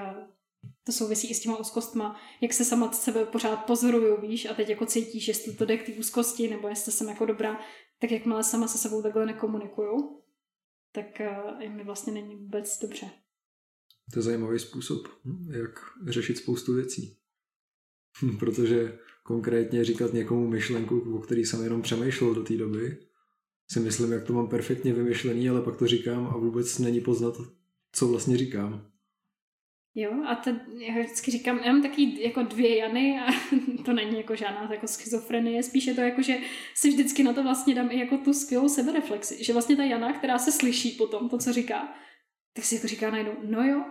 to souvisí i s těma úzkostma, jak se sama sebe pořád pozoruju, víš, a teď jako cítíš, jestli to jde k té úzkosti, nebo jestli jsem jako dobrá, tak jakmile sama se sebou takhle nekomunikuju, tak uh, mi vlastně není vůbec dobře. To je zajímavý způsob, jak řešit spoustu věcí. Protože konkrétně říkat někomu myšlenku, o který jsem jenom přemýšlel do té doby, si myslím, jak to mám perfektně vymyšlený, ale pak to říkám a vůbec není poznat, co vlastně říkám. Jo, a to, já vždycky říkám, já mám taky jako dvě Jany a to není jako žádná jako schizofrenie, spíš je to jako, že si vždycky na to vlastně dám i jako tu skvělou sebereflexi, že vlastně ta Jana, která se slyší potom to, co říká, tak si jako říká najednou, no jo,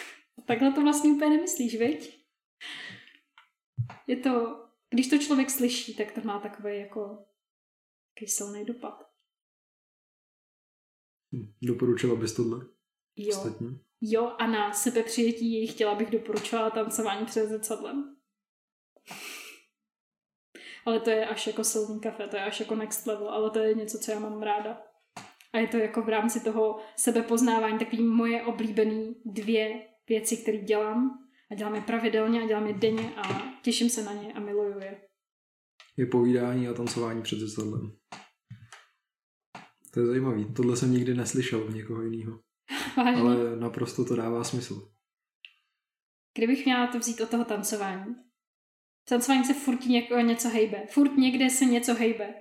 takhle to vlastně úplně nemyslíš, viď? Je to, když to člověk slyší, tak to má takový jako takový silný dopad. Hm, doporučila bys tohle? Jo. Ostatní? Jo, a na sebe přijetí jej chtěla bych doporučovala tancování před zrcadlem. Ale to je až jako silný kafe, to je až jako next level, ale to je něco, co já mám ráda. A je to jako v rámci toho sebepoznávání takový moje oblíbené dvě věci, které dělám. A dělám je pravidelně a dělám je denně a těším se na ně a miluju je. Je povídání a tancování před zrcadlem. To je zajímavý. Tohle jsem nikdy neslyšel od někoho jiného. Ale naprosto to dává smysl. Kdybych měla to vzít od toho tancování. tancování se furt něko, něco hejbe. Furt někde se něco hejbe.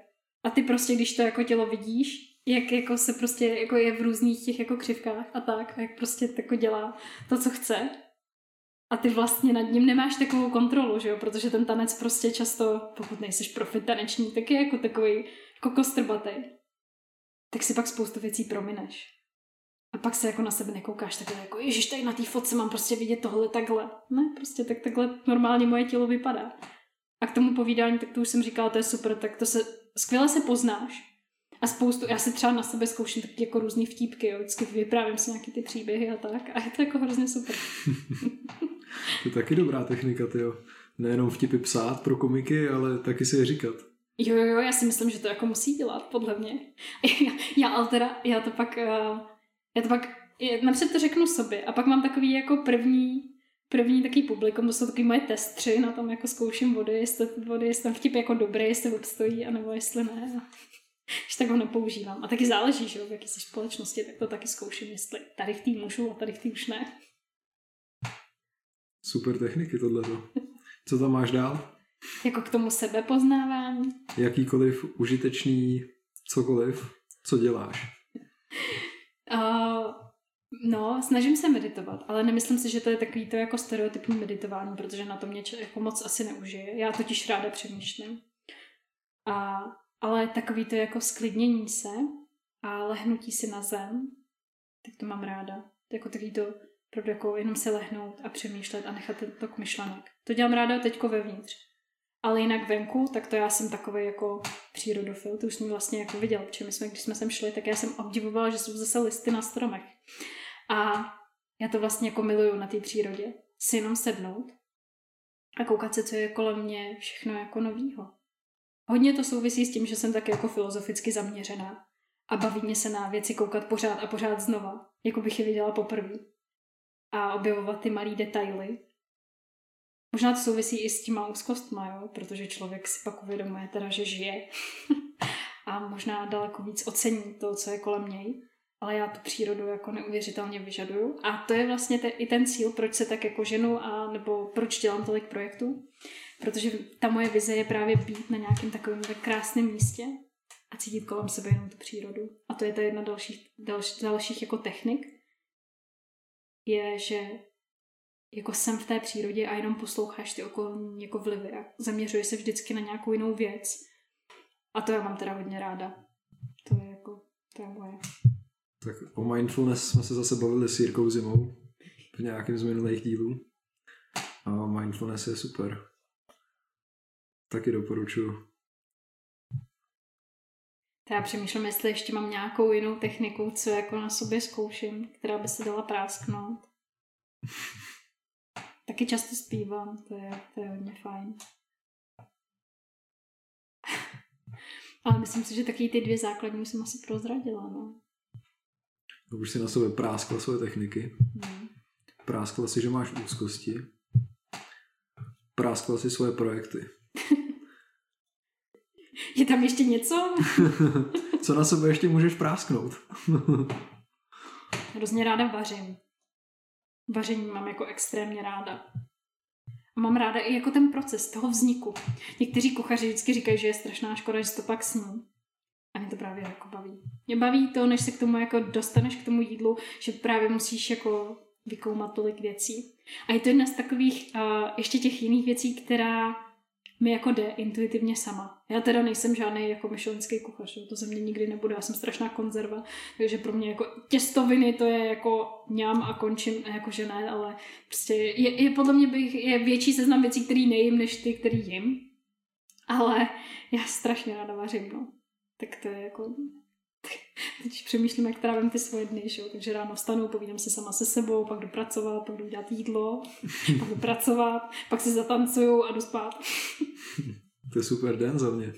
A ty prostě, když to jako tělo vidíš, jak jako se prostě jako je v různých těch jako křivkách a tak, jak prostě jako dělá to, co chce. A ty vlastně nad ním nemáš takovou kontrolu, že jo, protože ten tanec prostě často, pokud nejseš profit taneční, tak je jako takový jako kostrbatej. tak si pak spoustu věcí promineš. A pak se jako na sebe nekoukáš takhle jako, ježiš, tady na té fotce mám prostě vidět tohle takhle. Ne, prostě tak takhle normálně moje tělo vypadá. A k tomu povídání, tak to už jsem říkala, to je super, tak to se, skvěle se poznáš. A spoustu, já si třeba na sebe zkouším taky jako různý vtípky, jo, vždycky vyprávím si nějaký ty příběhy a tak. A je to jako hrozně super. to je taky dobrá technika, jo. Nejenom vtipy psát pro komiky, ale taky si je říkat. Jo, jo, jo, já si myslím, že to jako musí dělat, podle mě. Já, já ale teda, já to pak, uh, já to pak, napřed to řeknu sobě a pak mám takový jako první, první taký publikum, to jsou taky moje testři, na tom jako zkouším vody, jestli, vody, jestli ten vtip jako dobrý, jestli obstojí, anebo jestli ne. Že tak ho nepoužívám. A taky záleží, že v jaký jsi společnosti, tak to taky zkouším, jestli tady v té můžu a tady v té už ne. Super techniky tohleto. Co tam máš dál? Jako k tomu sebepoznávání. Jakýkoliv užitečný cokoliv, co děláš? Uh, no, snažím se meditovat, ale nemyslím si, že to je takový to jako stereotypní meditování, protože na to mě jako moc asi neužije. Já totiž ráda přemýšlím. A, ale takový to jako sklidnění se a lehnutí si na zem, tak to mám ráda. Jako takový to, opravdu jako jenom se lehnout a přemýšlet a nechat to k myšlenek. To dělám ráda teďko vevnitř. Ale jinak venku, tak to já jsem takový jako přírodofil, to už jsem vlastně jako viděl, protože my jsme, když jsme sem šli, tak já jsem obdivovala, že jsou zase listy na stromech. A já to vlastně jako miluju na té přírodě. Si jenom sednout a koukat se, co je kolem mě všechno jako novýho. Hodně to souvisí s tím, že jsem tak jako filozoficky zaměřená a baví mě se na věci koukat pořád a pořád znova, jako bych je viděla poprvé. A objevovat ty malé detaily, Možná to souvisí i s těma úzkostma, jo? protože člověk si pak uvědomuje teda, že žije a možná daleko víc ocení to, co je kolem něj. Ale já tu přírodu jako neuvěřitelně vyžaduju. A to je vlastně te, i ten cíl, proč se tak jako ženu a nebo proč dělám tolik projektů. Protože ta moje vize je právě být na nějakém takovém tak krásném místě a cítit kolem sebe jenom tu přírodu. A to je ta jedna dalších, další, dalších jako technik, je, že jako jsem v té přírodě a jenom posloucháš ty okolní jako vlivy a zaměřuješ se vždycky na nějakou jinou věc. A to já mám teda hodně ráda. To je jako, to je moje. Tak o mindfulness jsme se zase bavili s Jirkou Zimou v nějakém z minulých dílů. A mindfulness je super. Taky doporučuji. Já přemýšlím, jestli ještě mám nějakou jinou techniku, co jako na sobě zkouším, která by se dala prásknout. Taky často zpívám, to je, to je hodně fajn. Ale myslím si, že taky ty dvě základní jsem asi prozradila, no. Už si na sebe práskla svoje techniky. Hmm. Práskla si, že máš úzkosti. Práskla si svoje projekty. Je tam ještě něco? Co na sebe ještě můžeš prásknout? Hrozně ráda vařím vaření mám jako extrémně ráda. A mám ráda i jako ten proces toho vzniku. Někteří kuchaři vždycky říkají, že je strašná škoda, že to pak sní. A mě to právě jako baví. Mě baví to, než se k tomu jako dostaneš k tomu jídlu, že právě musíš jako vykoumat tolik věcí. A je to jedna z takových uh, ještě těch jiných věcí, která mi jako jde intuitivně sama. Já teda nejsem žádný jako myšelinský kuchař, to ze mě nikdy nebude, já jsem strašná konzerva, takže pro mě jako těstoviny to je jako ňám a končím, jako že ne, ale prostě je, je podle mě bych, je větší seznam věcí, který nejím, než ty, který jim. Ale já strašně ráda vařím, no. Tak to je jako Teď přemýšlím, jak trávím ty svoje dny, že? takže ráno vstanu, povídám se sama se sebou, pak jdu pracovat, pak jdu dělat jídlo, pak jdu pracovat, pak si zatancuju a jdu spát. to je super den za mě.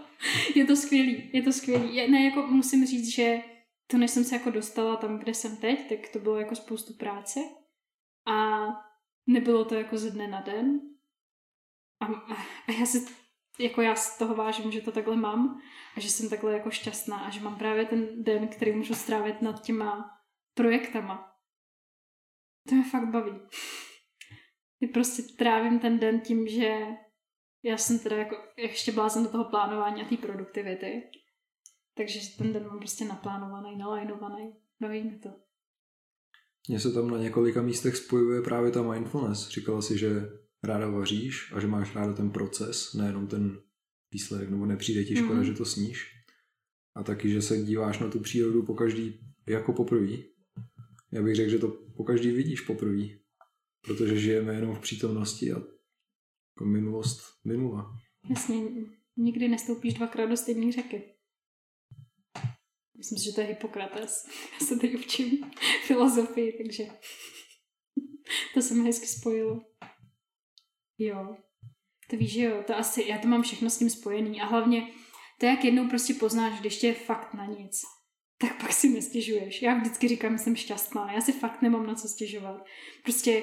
je to skvělý, je to skvělý. Ne, jako musím říct, že to, než jsem se jako dostala tam, kde jsem teď, tak to bylo jako spoustu práce a nebylo to jako ze dne na den. A, a já si jako já z toho vážím, že to takhle mám a že jsem takhle jako šťastná a že mám právě ten den, který můžu strávit nad těma projektama. To mě fakt baví. Ty prostě trávím ten den tím, že já jsem teda jako ještě blázen do toho plánování a té produktivity. Takže ten den mám prostě naplánovaný, nalajnovaný. Baví mi to. Mně se tam na několika místech spojuje právě ta mindfulness. Říkala si, že ráda vaříš a že máš ráda ten proces, nejenom ten výsledek, nebo nepřijde ti škoda, mm. že to sníš. A taky, že se díváš na tu přírodu po každý jako poprvé. Já bych řekl, že to po každý vidíš poprvé. Protože žijeme jenom v přítomnosti a jako minulost minula. Jasně, nikdy nestoupíš dvakrát do stejné řeky. Myslím si, že to je Hippokrates. Já se tady učím filozofii, takže to se mi hezky spojilo. Jo. To víš, že jo, to asi, já to mám všechno s tím spojený a hlavně to, jak jednou prostě poznáš, když tě je fakt na nic, tak pak si nestěžuješ. Já vždycky říkám, že jsem šťastná, já si fakt nemám na co stěžovat. Prostě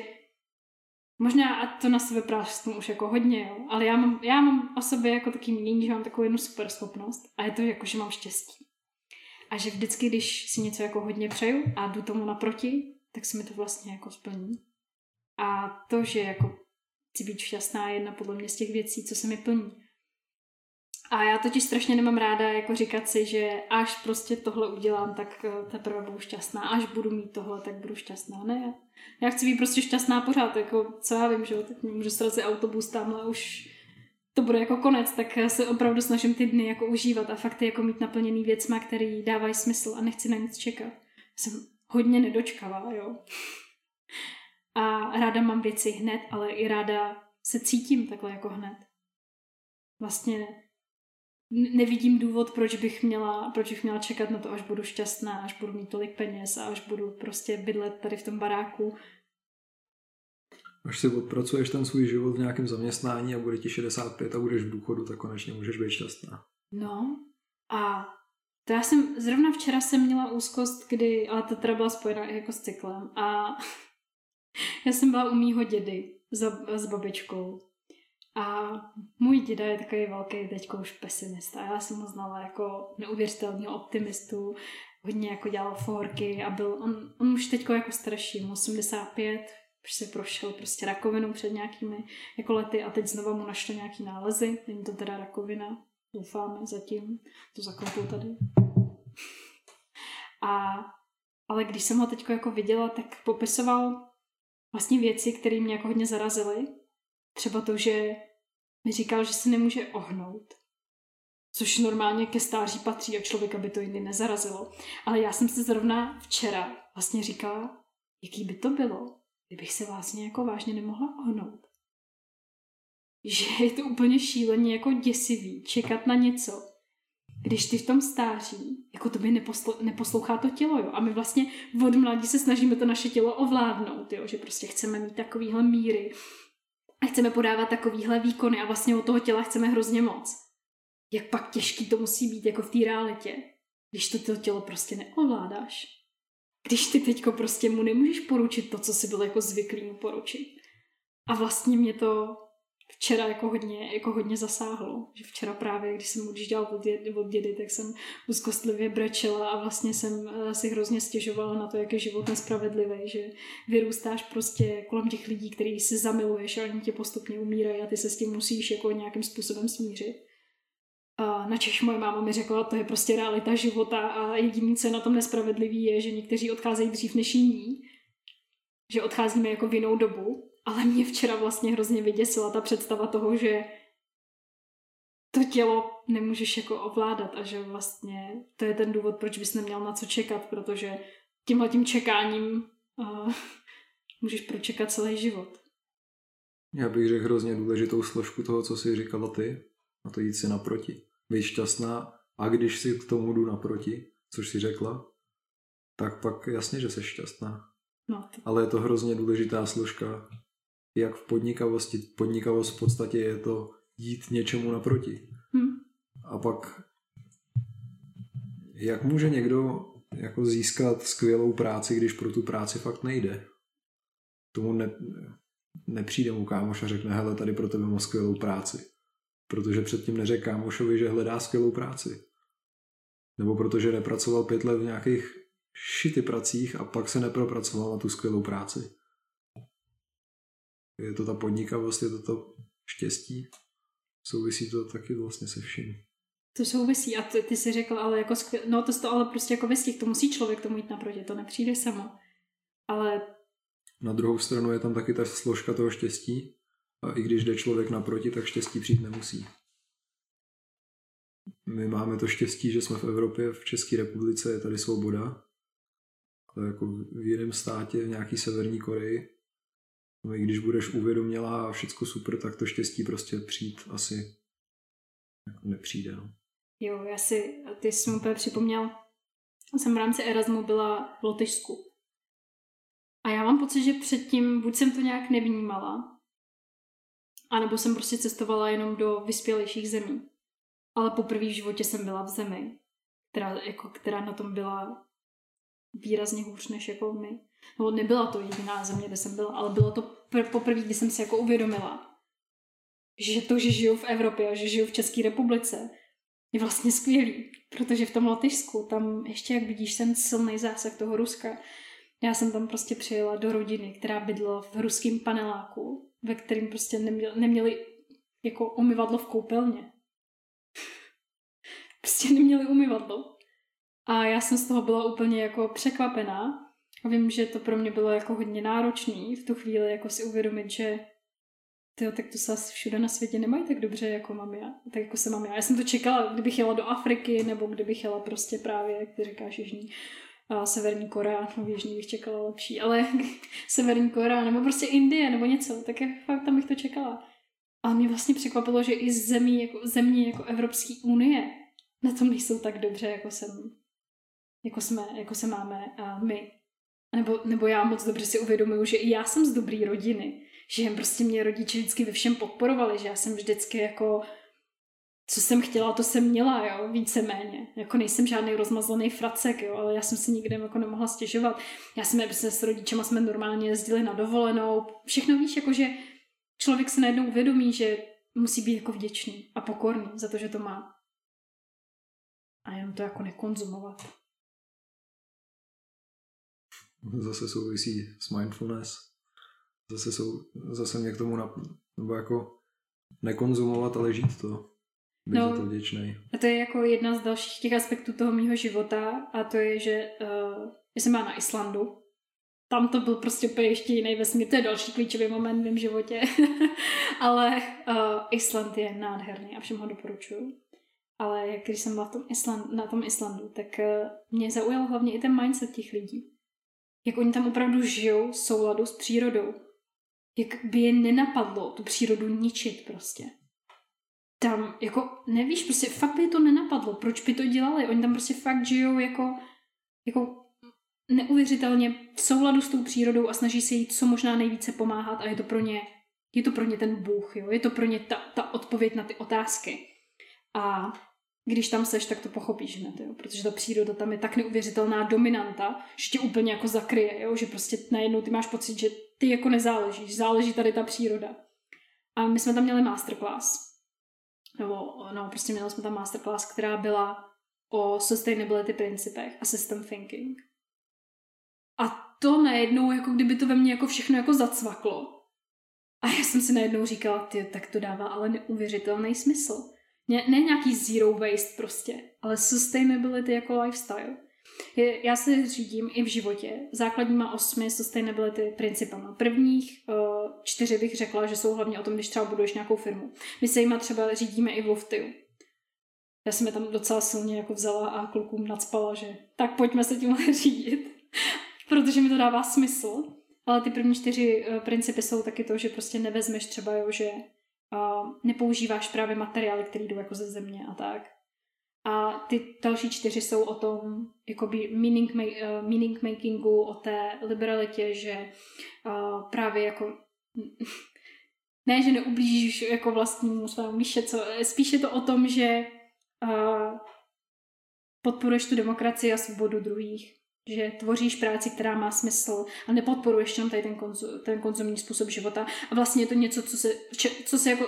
možná a to na sebe prásknu už jako hodně, jo, ale já mám, já mám o sobě jako taký mění, že mám takovou jednu super schopnost a je to jako, že mám štěstí. A že vždycky, když si něco jako hodně přeju a jdu tomu naproti, tak se mi to vlastně jako splní. A to, že jako chci být šťastná, je jedna podle mě z těch věcí, co se mi plní. A já totiž strašně nemám ráda jako říkat si, že až prostě tohle udělám, tak eh, teprve budu šťastná. Až budu mít tohle, tak budu šťastná. Ne, já chci být prostě šťastná pořád, jako co já vím, že jo, teď můžu srazit autobus tamhle už to bude jako konec, tak se opravdu snažím ty dny jako užívat a fakt jako mít naplněný věcma, který dávají smysl a nechci na nic čekat. Jsem hodně nedočkavá, jo. A ráda mám věci hned, ale i ráda se cítím takhle jako hned. Vlastně nevidím důvod, proč bych, měla, proč bych měla čekat na to, až budu šťastná, až budu mít tolik peněz a až budu prostě bydlet tady v tom baráku. Až si odpracuješ ten svůj život v nějakém zaměstnání a bude ti 65 a budeš v důchodu, tak konečně můžeš být šťastná. No a to já jsem, zrovna včera jsem měla úzkost, kdy, ale to teda byla spojena i jako s cyklem a já jsem byla u mýho dědy s, s babičkou a můj děda je takový velký teďko už pesimista. Já jsem ho znala jako neuvěřitelného optimistu, hodně jako dělal forky a byl, on, on už teďko jako starší, 85, už se prošel prostě rakovinou před nějakými jako lety a teď znova mu našlo nějaký nálezy. Není to teda rakovina, doufáme zatím, to zaklepou tady. A, ale když jsem ho teď jako viděla, tak popisoval vlastně věci, které mě jako hodně zarazily. Třeba to, že mi říkal, že se nemůže ohnout. Což normálně ke stáří patří a člověka by to jindy nezarazilo. Ale já jsem se zrovna včera vlastně říkala, jaký by to bylo, kdybych se vlastně jako vážně nemohla ohnout. Že je to úplně šíleně jako děsivý čekat na něco, když ty v tom stáří, jako to by neposl- neposlouchá to tělo, jo. A my vlastně od mladí se snažíme to naše tělo ovládnout, jo. Že prostě chceme mít takovýhle míry, a chceme podávat takovýhle výkony a vlastně od toho těla chceme hrozně moc. Jak pak těžký to musí být jako v té realitě, když to, to tělo prostě neovládáš. Když ty teďko prostě mu nemůžeš poručit to, co si byl jako zvyklý mu poručit. A vlastně mě to včera jako hodně, jako hodně zasáhlo. Že včera právě, když jsem když dělal od, dědy, od dědy, tak jsem úzkostlivě brečela a vlastně jsem eh, si hrozně stěžovala na to, jak je život nespravedlivý, že vyrůstáš prostě kolem těch lidí, který si zamiluješ a oni tě postupně umírají a ty se s tím musíš jako nějakým způsobem smířit. A načež moje máma mi řekla, to je prostě realita života a jediný, co je na tom nespravedlivý, je, že někteří odcházejí dřív než jiní, že odcházíme jako v jinou dobu ale mě včera vlastně hrozně vyděsila ta představa toho, že to tělo nemůžeš jako ovládat a že vlastně to je ten důvod, proč bys neměl na co čekat, protože tímhle tím čekáním uh, můžeš pročekat celý život. Já bych řekl hrozně důležitou složku toho, co jsi říkala ty, a to jít si naproti. Být šťastná a když si k tomu jdu naproti, což si řekla, tak pak jasně, že jsi šťastná. No. Ale je to hrozně důležitá složka jak v podnikavosti. Podnikavost v podstatě je to jít něčemu naproti. Hmm. A pak jak může někdo jako získat skvělou práci, když pro tu práci fakt nejde? Tomu ne, nepřijde mu kámoš a řekne, hele, tady pro tebe mám skvělou práci. Protože předtím neřekl kámošovi, že hledá skvělou práci. Nebo protože nepracoval pět let v nějakých šity pracích a pak se nepropracoval na tu skvělou práci. Je to ta podnikavost, je to to štěstí. Souvisí to taky vlastně se vším. To souvisí a ty, ty jsi řekl, ale jako skvěl, no to to ale prostě jako vystih, to musí člověk tomu jít naproti, to nepřijde samo. Ale... Na druhou stranu je tam taky ta složka toho štěstí a i když jde člověk naproti, tak štěstí přijít nemusí. my máme to štěstí, že jsme v Evropě, v České republice je tady svoboda. Ale jako v jiném státě, v nějaký severní Koreji, no i když budeš uvědomělá a všechno super, tak to štěstí prostě přijít asi jako nepřijde. No. Jo, já si, ty jsi mi úplně připomněl, jsem v rámci Erasmu byla v Lotyšsku. A já mám pocit, že předtím buď jsem to nějak nevnímala, anebo jsem prostě cestovala jenom do vyspělejších zemí. Ale poprvé v životě jsem byla v zemi, která, jako, která na tom byla výrazně hůř než jako my. No, nebyla to jediná země, kde jsem byla, ale bylo to pr- poprvé, kdy jsem si jako uvědomila, že to, že žiju v Evropě a že žiju v České republice, je vlastně skvělý, protože v tom Lotyšsku, tam ještě jak vidíš ten silný zásah toho Ruska, já jsem tam prostě přijela do rodiny, která bydla v ruském paneláku, ve kterým prostě neměli, neměli jako umyvadlo v koupelně. prostě neměli umyvadlo. A já jsem z toho byla úplně jako překvapená. A vím, že to pro mě bylo jako hodně náročný v tu chvíli jako si uvědomit, že tyjo, tak to se asi všude na světě nemají tak dobře, jako mám já. Tak jako se mám já. Já jsem to čekala, kdybych jela do Afriky, nebo kdybych jela prostě právě, jak ty říkáš, Jižní, a Severní Korea, no Jižní bych čekala lepší, ale Severní Korea, nebo prostě Indie, nebo něco, tak fakt tam bych to čekala. A mě vlastně překvapilo, že i zemí jako, země jako Evropské unie na tom nejsou tak dobře, jako jsem, jako jsme, jako se máme a my. Nebo, nebo já moc dobře si uvědomuju, že i já jsem z dobré rodiny že prostě mě rodiče vždycky ve všem podporovali, že já jsem vždycky jako co jsem chtěla, to jsem měla, jo, víceméně. Jako nejsem žádný rozmazlený fracek, jo, ale já jsem si nikde jako nemohla stěžovat. Já jsem prostě s rodičema jsme normálně jezdili na dovolenou. Všechno víš, jako že člověk se najednou uvědomí, že musí být jako vděčný a pokorný za to, že to má. A jenom to jako nekonzumovat. Zase souvisí s mindfulness zase, jsou, zase mě k tomu nap, nebo jako nekonzumovat, ale žít to. Být no, za to vděčný. A to je jako jedna z dalších těch aspektů toho mýho života a to je, že uh, jsem byla na Islandu. Tam to byl prostě úplně ještě jiný vesmír. To je další klíčový moment v mém životě. ale uh, Island je nádherný a všem ho doporučuju. Ale jak když jsem byla v tom Island, na tom Islandu, tak uh, mě zaujal hlavně i ten mindset těch lidí. Jak oni tam opravdu žijou v souladu s přírodou jak by je nenapadlo tu přírodu ničit prostě. Tam, jako, nevíš, prostě fakt by je to nenapadlo, proč by to dělali, oni tam prostě fakt žijou jako, jako neuvěřitelně v souladu s tou přírodou a snaží se jí co možná nejvíce pomáhat a je to pro ně, je to pro ně ten Bůh, jo? je to pro ně ta, ta odpověď na ty otázky. A když tam seš, tak to pochopíš hned, jo? protože ta příroda tam je tak neuvěřitelná dominanta, že tě úplně jako zakryje, jo? že prostě najednou ty máš pocit, že ty jako nezáležíš, záleží tady ta příroda. A my jsme tam měli masterclass, nebo no, prostě měli jsme tam masterclass, která byla o sustainability principech a system thinking. A to najednou, jako kdyby to ve mně jako všechno jako zacvaklo. A já jsem si najednou říkala, ty, tak to dává ale neuvěřitelný smysl ne, ne nějaký zero waste prostě, ale sustainability jako lifestyle. Já se řídím i v životě základníma osmi sustainability principama. Prvních uh, čtyři bych řekla, že jsou hlavně o tom, když třeba buduješ nějakou firmu. My se jima třeba řídíme i v Lofty. Já jsem je tam docela silně jako vzala a klukům nadspala, že tak pojďme se tím řídit, protože mi to dává smysl. Ale ty první čtyři uh, principy jsou taky to, že prostě nevezmeš třeba, jo, že nepoužíváš právě materiály, které jdou jako ze země a tak. A ty další čtyři jsou o tom jakoby meaning, uh, meaning makingu, o té liberalitě, že uh, právě jako ne, že neublížíš jako vlastnímu svému míše, co, spíše to o tom, že uh, podporuješ tu demokracii a svobodu druhých že tvoříš práci, která má smysl a nepodporuješ jenom tady ten, konzu, ten konzumní způsob života. A vlastně je to něco, co se, co se jako,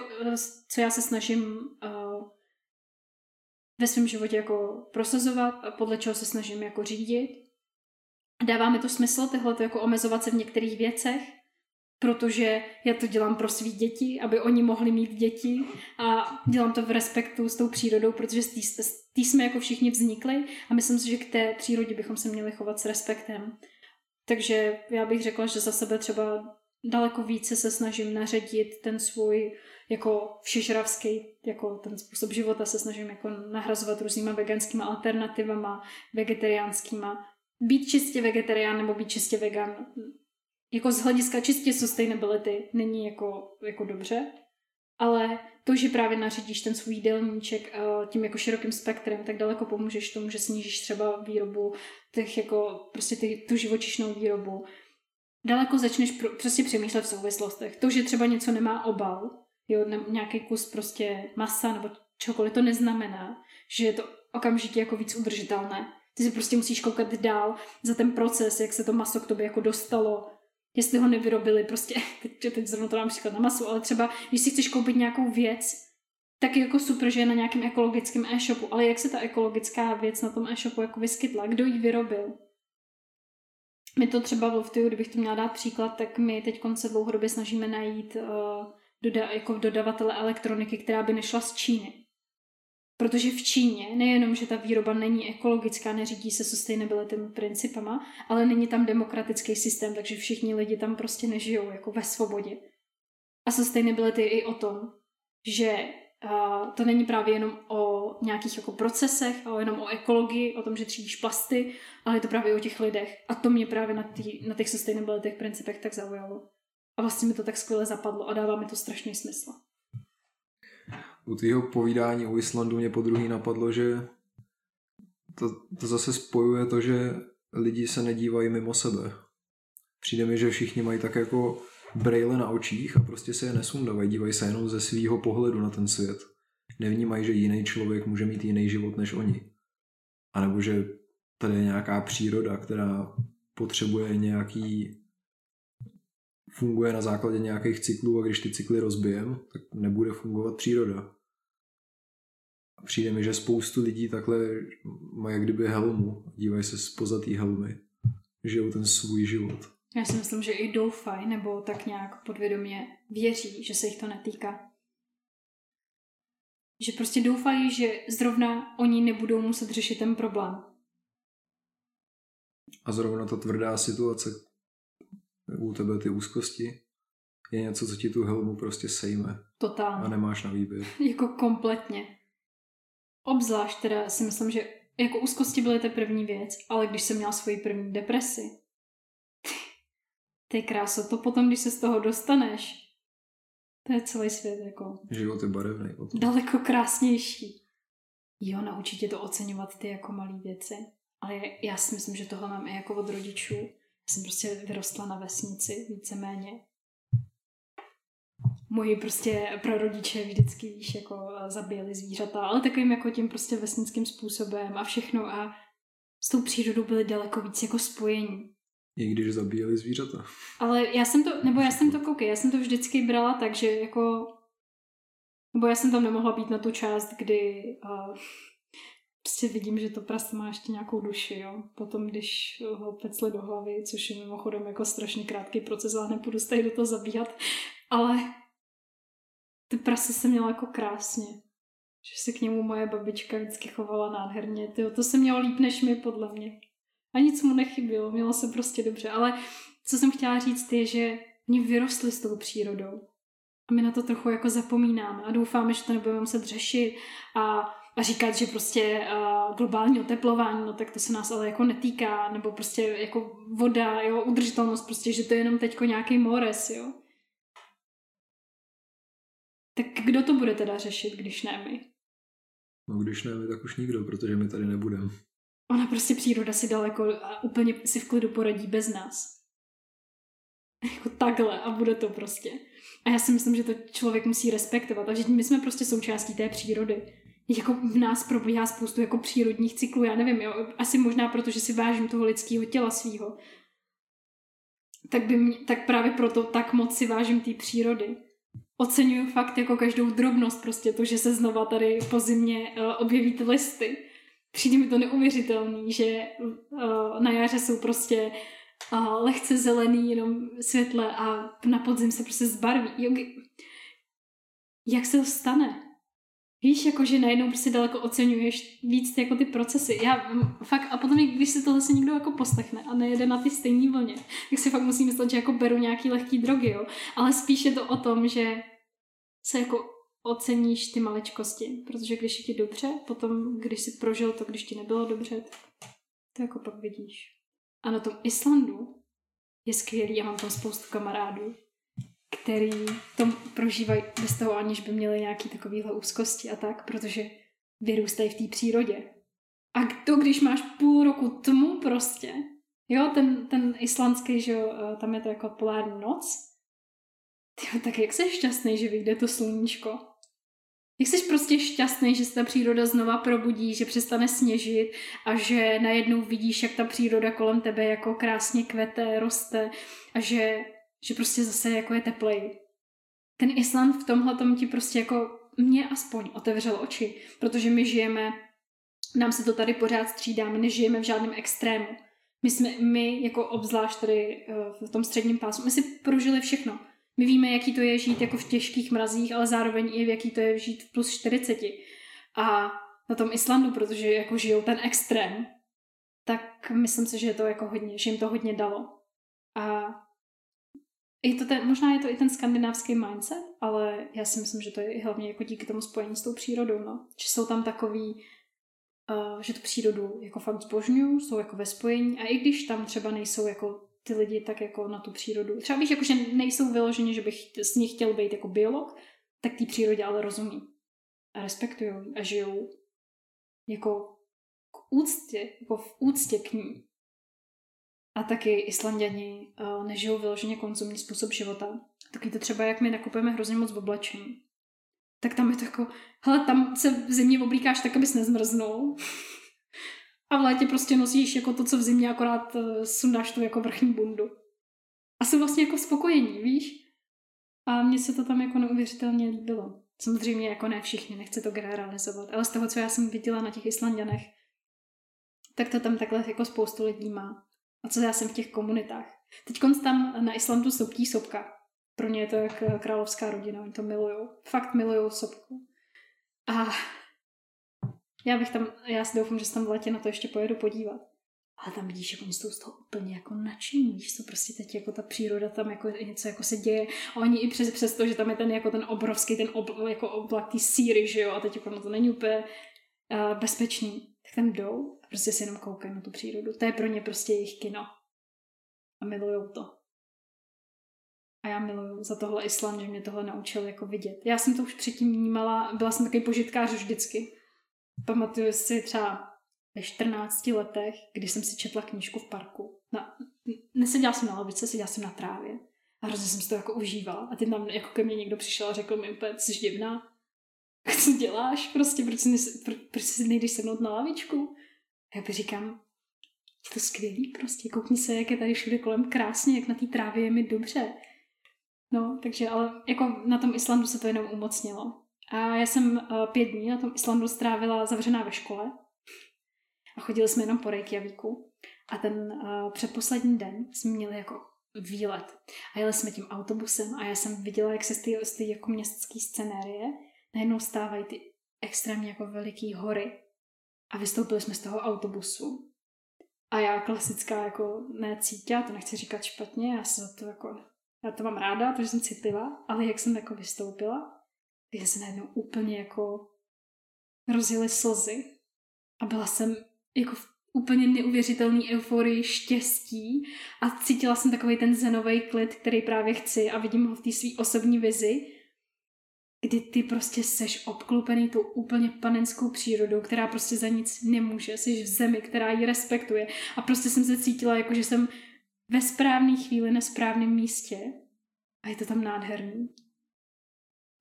co já se snažím uh, ve svém životě jako prosazovat a podle čeho se snažím jako řídit. Dává mi to smysl, tyhle to jako omezovat se v některých věcech, protože já to dělám pro svý děti, aby oni mohli mít děti a dělám to v respektu s tou přírodou, protože z té jsme jako všichni vznikli a myslím si, že k té přírodě bychom se měli chovat s respektem. Takže já bych řekla, že za sebe třeba daleko více se snažím naředit ten svůj jako všežravský, jako ten způsob života se snažím jako nahrazovat různýma veganskýma alternativama, vegetariánskýma. Být čistě vegetarián nebo být čistě vegan, jako z hlediska čistě sustainability není jako, jako dobře, ale to, že právě nařídíš ten svůj jídelníček eh, tím jako širokým spektrem, tak daleko pomůžeš tomu, že snížíš třeba výrobu těch jako prostě ty, tu živočišnou výrobu. Daleko začneš pro, prostě přemýšlet v souvislostech. To, že třeba něco nemá obal, jo, ne, nějaký kus prostě masa nebo čokoliv, to neznamená, že je to okamžitě jako víc udržitelné. Ty si prostě musíš koukat dál za ten proces, jak se to maso k tobě jako dostalo, jestli ho nevyrobili prostě, teď, teď zrovna to dám příklad na masu, ale třeba, když si chceš koupit nějakou věc, tak je jako super, že je na nějakém ekologickém e-shopu, ale jak se ta ekologická věc na tom e-shopu jako vyskytla, kdo ji vyrobil? My to třeba v Loftiu, kdybych to měla dát příklad, tak my teď se dlouhodobě snažíme najít uh, doda, jako dodavatele elektroniky, která by nešla z Číny. Protože v Číně nejenom, že ta výroba není ekologická, neřídí se sustainability principama, ale není tam demokratický systém, takže všichni lidi tam prostě nežijou jako ve svobodě. A sustainability je i o tom, že uh, to není právě jenom o nějakých jako procesech, ale jenom o ekologii, o tom, že třídíš plasty, ale je to právě o těch lidech. A to mě právě na, tý, na těch sustainability principech tak zaujalo. A vlastně mi to tak skvěle zapadlo a dává mi to strašný smysl u tvého povídání o Islandu mě po druhý napadlo, že to, to zase spojuje to, že lidi se nedívají mimo sebe. Přijde mi, že všichni mají tak jako brejle na očích a prostě se je nesundávají, dívají se jenom ze svého pohledu na ten svět. Nevnímají, že jiný člověk může mít jiný život než oni. A nebo že tady je nějaká příroda, která potřebuje nějaký funguje na základě nějakých cyklů a když ty cykly rozbijem, tak nebude fungovat příroda. A přijde mi, že spoustu lidí takhle mají jak kdyby helmu, dívají se z pozatý helmy, žijou ten svůj život. Já si myslím, že i doufají, nebo tak nějak podvědomě věří, že se jich to netýká. Že prostě doufají, že zrovna oni nebudou muset řešit ten problém. A zrovna ta tvrdá situace, u tebe ty úzkosti, je něco, co ti tu helmu prostě sejme. Totálně. A nemáš na výběr. jako kompletně. Obzvlášť teda si myslím, že jako úzkosti byly to první věc, ale když jsem měla svoji první depresi, ty kráso, to potom, když se z toho dostaneš, to je celý svět jako... Život je barevný. Potom. Daleko krásnější. Jo, naučit tě to oceňovat ty jako malé věci. Ale já si myslím, že tohle mám i jako od rodičů jsem prostě vyrostla na vesnici, víceméně. Moji prostě prarodiče vždycky, víš, jako zabíjeli zvířata, ale takovým jako tím prostě vesnickým způsobem a všechno a s tou přírodou byly daleko víc jako spojení. I když zabíjeli zvířata. Ale já jsem to, nebo já jsem to, koukej, já jsem to vždycky brala tak, že jako, nebo já jsem tam nemohla být na tu část, kdy uh, prostě vidím, že to prase má ještě nějakou duši, jo. Potom, když ho pecli do hlavy, což je mimochodem jako strašně krátký proces, ale nepůjdu se do toho zabíhat, ale ty prase se měla jako krásně. Že se k němu moje babička vždycky chovala nádherně. Tyjo, to se mělo líp než my, podle mě. A nic mu nechybilo, mělo se prostě dobře. Ale co jsem chtěla říct je, že oni vyrostli s tou přírodou. A my na to trochu jako zapomínáme a doufáme, že to nebudeme muset řešit a a říkat, že prostě uh, globální oteplování, no tak to se nás ale jako netýká, nebo prostě jako voda, jo, udržitelnost, prostě, že to je jenom teďko nějaký mores, jo. Tak kdo to bude teda řešit, když ne my? No když ne my, tak už nikdo, protože my tady nebudeme. Ona prostě příroda si daleko a úplně si v klidu poradí bez nás. Jako takhle a bude to prostě. A já si myslím, že to člověk musí respektovat a že my jsme prostě součástí té přírody jako v nás probíhá spoustu jako přírodních cyklů, já nevím, jo, asi možná proto, že si vážím toho lidského těla svýho. Tak, by mě, tak právě proto tak moc si vážím té přírody. Oceňuju fakt jako každou drobnost, prostě to, že se znova tady po zimě uh, objeví ty listy. Přijde mi to neuvěřitelný, že uh, na jaře jsou prostě uh, lehce zelený, jenom světle a na podzim se prostě zbarví. Jak se to stane? Víš, jako že najednou prostě daleko oceňuješ víc jako ty procesy. Já fakt, a potom, když si tohle se někdo jako poslechne a nejede na ty stejné vlně, tak si fakt musím myslet, že jako beru nějaký lehký drogy, jo. Ale spíš je to o tom, že se jako oceníš ty maličkosti, protože když je ti dobře, potom, když si prožil to, když ti nebylo dobře, to jako pak vidíš. A na tom Islandu je skvělý, já mám tam spoustu kamarádů, který to prožívají bez toho, aniž by měli nějaký takovýhle úzkosti a tak, protože vyrůstají v té přírodě. A to, když máš půl roku tmu prostě, jo, ten, ten islandský, že jo, eh, tam je to jako polární noc, tyjo, tak jak jsi šťastný, že vyjde to sluníčko? Jak jsi prostě šťastný, že se ta příroda znova probudí, že přestane sněžit a že najednou vidíš, jak ta příroda kolem tebe jako krásně kvete, roste a že, že prostě zase jako je teplej. Ten Island v tomhle tom ti prostě jako mě aspoň otevřel oči, protože my žijeme, nám se to tady pořád střídá, my nežijeme v žádném extrému. My jsme, my jako obzvlášť tady eh, v tom středním pásu, my si prožili všechno. My víme, jaký to je žít jako v těžkých mrazích, ale zároveň i jaký to je žít v plus 40. A na tom Islandu, protože jako žijou ten extrém, tak myslím si, že je to jako hodně, že jim to hodně dalo. A je to ten, možná je to i ten skandinávský mindset, ale já si myslím, že to je hlavně jako díky tomu spojení s tou přírodou, no. Že jsou tam takový, uh, že tu přírodu jako fakt zbožňují, jsou jako ve spojení a i když tam třeba nejsou jako ty lidi tak jako na tu přírodu, třeba víš, jako, že nejsou vyloženi, že bych s nich chtěl být jako biolog, tak té přírodě ale rozumí a respektují a žijou jako k úctě, jako v úctě k ní. A taky Islanděni uh, nežijou vyloženě konzumní způsob života. Taky to třeba, jak my nakupujeme hrozně moc v oblečení. Tak tam je to jako, hele, tam se v zimě oblíkáš tak, abys nezmrznul. A v létě prostě nosíš jako to, co v zimě, akorát uh, sundáš tu jako vrchní bundu. A jsou vlastně jako spokojení, víš? A mně se to tam jako neuvěřitelně líbilo. Samozřejmě jako ne všichni, nechci to generalizovat, ale z toho, co já jsem viděla na těch Islanděnech, tak to tam takhle jako spoustu lidí má. A co já jsem v těch komunitách. Teď tam na Islandu soptí sopka. Pro ně je to jak eh, královská rodina, oni to milují. Fakt milují sopku. A já bych tam, já si doufám, že se tam v letě na to ještě pojedu podívat. Ale tam vidíš, jak oni jsou z toho úplně jako nadšení, víš co, prostě teď jako ta příroda tam jako něco jako se děje a oni i přes, přes to, že tam je ten jako ten obrovský ten ob, jako oblak té síry, že jo, a teď jako no to není úplně uh, bezpečný, tak tam jdou a prostě si jenom koukají na tu přírodu. To je pro ně prostě jejich kino. A milujou to. A já miluju za tohle Island, že mě tohle naučil jako vidět. Já jsem to už předtím vnímala, byla jsem takový požitkář vždycky. Pamatuju si třeba ve 14 letech, když jsem si četla knížku v parku. Na, neseděla jsem na lavice, seděla jsem na trávě. A hrozně jsem si to jako užívala. A teď tam jako ke mně někdo přišel a řekl mi úplně, jsi divná. Co děláš? Prostě, proč si, pro, proč si nejdeš sednout na lavičku? A já bych říkám, je to skvělý prostě, koukni se, jak je tady všude kolem krásně, jak na té trávě je mi dobře. No, takže ale jako na tom Islandu se to jenom umocnilo. A já jsem uh, pět dní na tom Islandu strávila zavřená ve škole a chodili jsme jenom po Reykjavíku. A ten uh, předposlední den jsme měli jako výlet. A jeli jsme tím autobusem a já jsem viděla, jak se z jako městské scenérie najednou stávají ty extrémně jako veliký hory. A vystoupili jsme z toho autobusu. A já klasická jako necítila, to nechci říkat špatně, já se to jako, já to mám ráda, protože jsem citlivá, ale jak jsem jako vystoupila, tak se najednou úplně jako rozjeli slzy a byla jsem jako v úplně neuvěřitelný euforii, štěstí a cítila jsem takový ten zenový klid, který právě chci a vidím ho v té své osobní vizi, kdy ty prostě seš obklopený tou úplně panenskou přírodou, která prostě za nic nemůže, jsi v zemi, která ji respektuje a prostě jsem se cítila jako, že jsem ve správné chvíli na správném místě a je to tam nádherný.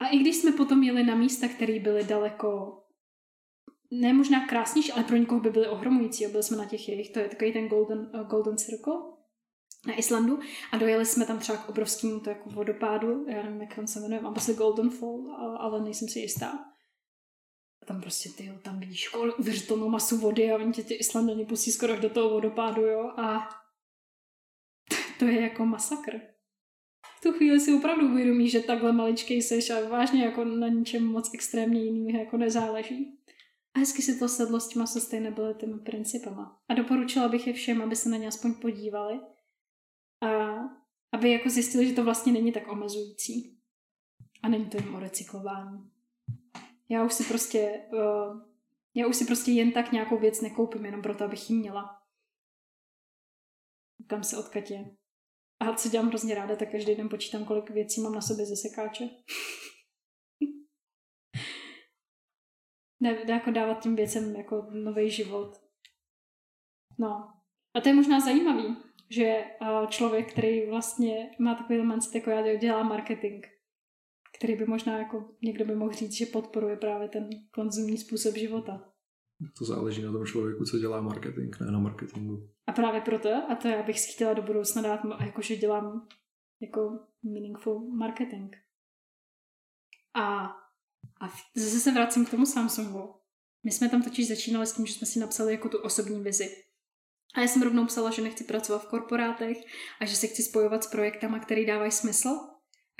A i když jsme potom jeli na místa, které byly daleko ne možná krásnější, ale pro někoho by byly ohromující. Byli jsme na těch jejich, to je takový ten Golden, uh, Golden Circle na Islandu a dojeli jsme tam třeba k obrovskému to jako vodopádu, já nevím, jak on se jmenuje, mám prostě Golden Fall, ale nejsem si jistá. A tam prostě ty tam vidíš uvěřitelnou masu vody a oni tě ty Islandani pustí skoro do toho vodopádu, jo, a to je jako masakr. V tu chvíli si opravdu uvědomí, že takhle maličkej seš a vážně jako na ničem moc extrémně jiným jako nezáleží. A hezky si to sedlo s těma sustainability principama. A doporučila bych je všem, aby se na ně aspoň podívali aby jako zjistili, že to vlastně není tak omezující. A není to jen o recyklování. Já už si prostě, uh, já už si prostě jen tak nějakou věc nekoupím, jenom proto, abych ji měla. Tam se odkatě. A co dělám hrozně ráda, tak každý den počítám, kolik věcí mám na sobě ze sekáče. Dá, dá jako dávat tím věcem jako nový život. No. A to je možná zajímavý, že člověk, který vlastně má takový mindset jako já, dělá marketing, který by možná jako někdo by mohl říct, že podporuje právě ten konzumní způsob života. To záleží na tom člověku, co dělá marketing, ne na marketingu. A právě proto, a to já bych si chtěla do budoucna dát, jakože dělám jako meaningful marketing. A, a zase se vracím k tomu Samsungu. My jsme tam totiž začínali s tím, že jsme si napsali jako tu osobní vizi. A já jsem rovnou psala, že nechci pracovat v korporátech a že se chci spojovat s projektama, které dávají smysl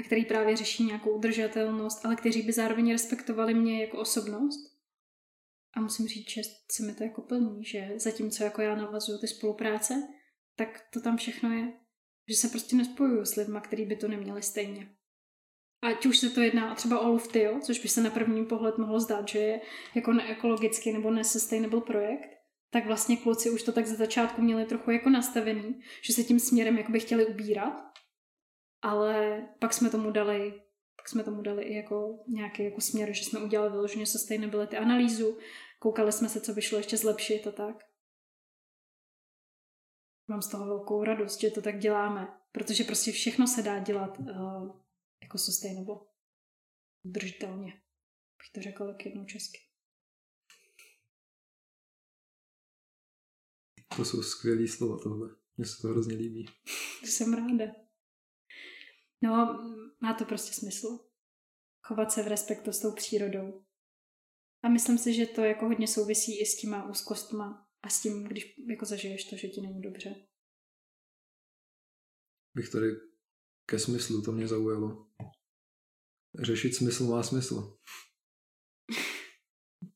a který právě řeší nějakou udržatelnost, ale kteří by zároveň respektovali mě jako osobnost. A musím říct, že se mi to jako plní, že zatímco jako já navazuju ty spolupráce, tak to tam všechno je. Že se prostě nespojuju s lidmi, kteří by to neměli stejně. Ať už se to jedná třeba o Luftio, což by se na první pohled mohlo zdát, že je jako neekologický nebo nesustainable projekt, tak vlastně kluci už to tak ze začátku měli trochu jako nastavený, že se tím směrem jako by chtěli ubírat, ale pak jsme tomu dali pak jsme tomu dali i jako nějaký jako směr, že jsme udělali vyloženě sustainability analýzu, koukali jsme se, co by šlo ještě zlepšit a tak. Mám z toho velkou radost, že to tak děláme, protože prostě všechno se dá dělat uh, jako sustainable. Udržitelně. Bych to řekla tak jednou česky. To jsou skvělé slova tohle. Mně se to hrozně líbí. Jsem ráda. No, má to prostě smysl. Chovat se v respektu s tou přírodou. A myslím si, že to jako hodně souvisí i s těma úzkostma a s tím, když jako zažiješ to, že ti není dobře. Bych tady ke smyslu, to mě zaujalo. Řešit smysl má smysl.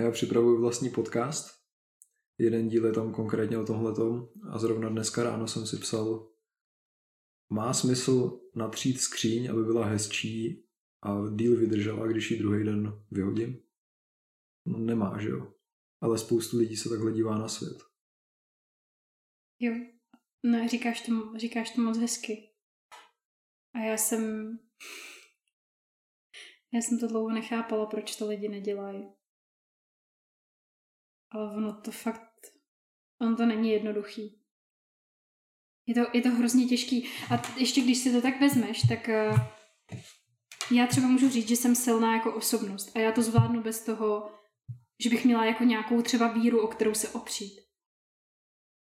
Já připravuji vlastní podcast. Jeden díl je tam konkrétně o tomhletom a zrovna dneska ráno jsem si psal má smysl natřít skříň, aby byla hezčí a díl vydržela, když ji druhý den vyhodím? No nemá, že jo? Ale spoustu lidí se takhle dívá na svět. Jo, no říkáš to, říkáš to moc hezky. A já jsem... Já jsem to dlouho nechápala, proč to lidi nedělají. Ale ono to fakt... Ono to není jednoduchý. Je to, je to hrozně těžký. A ještě když si to tak vezmeš, tak uh, já třeba můžu říct, že jsem silná jako osobnost a já to zvládnu bez toho, že bych měla jako nějakou třeba víru, o kterou se opřít.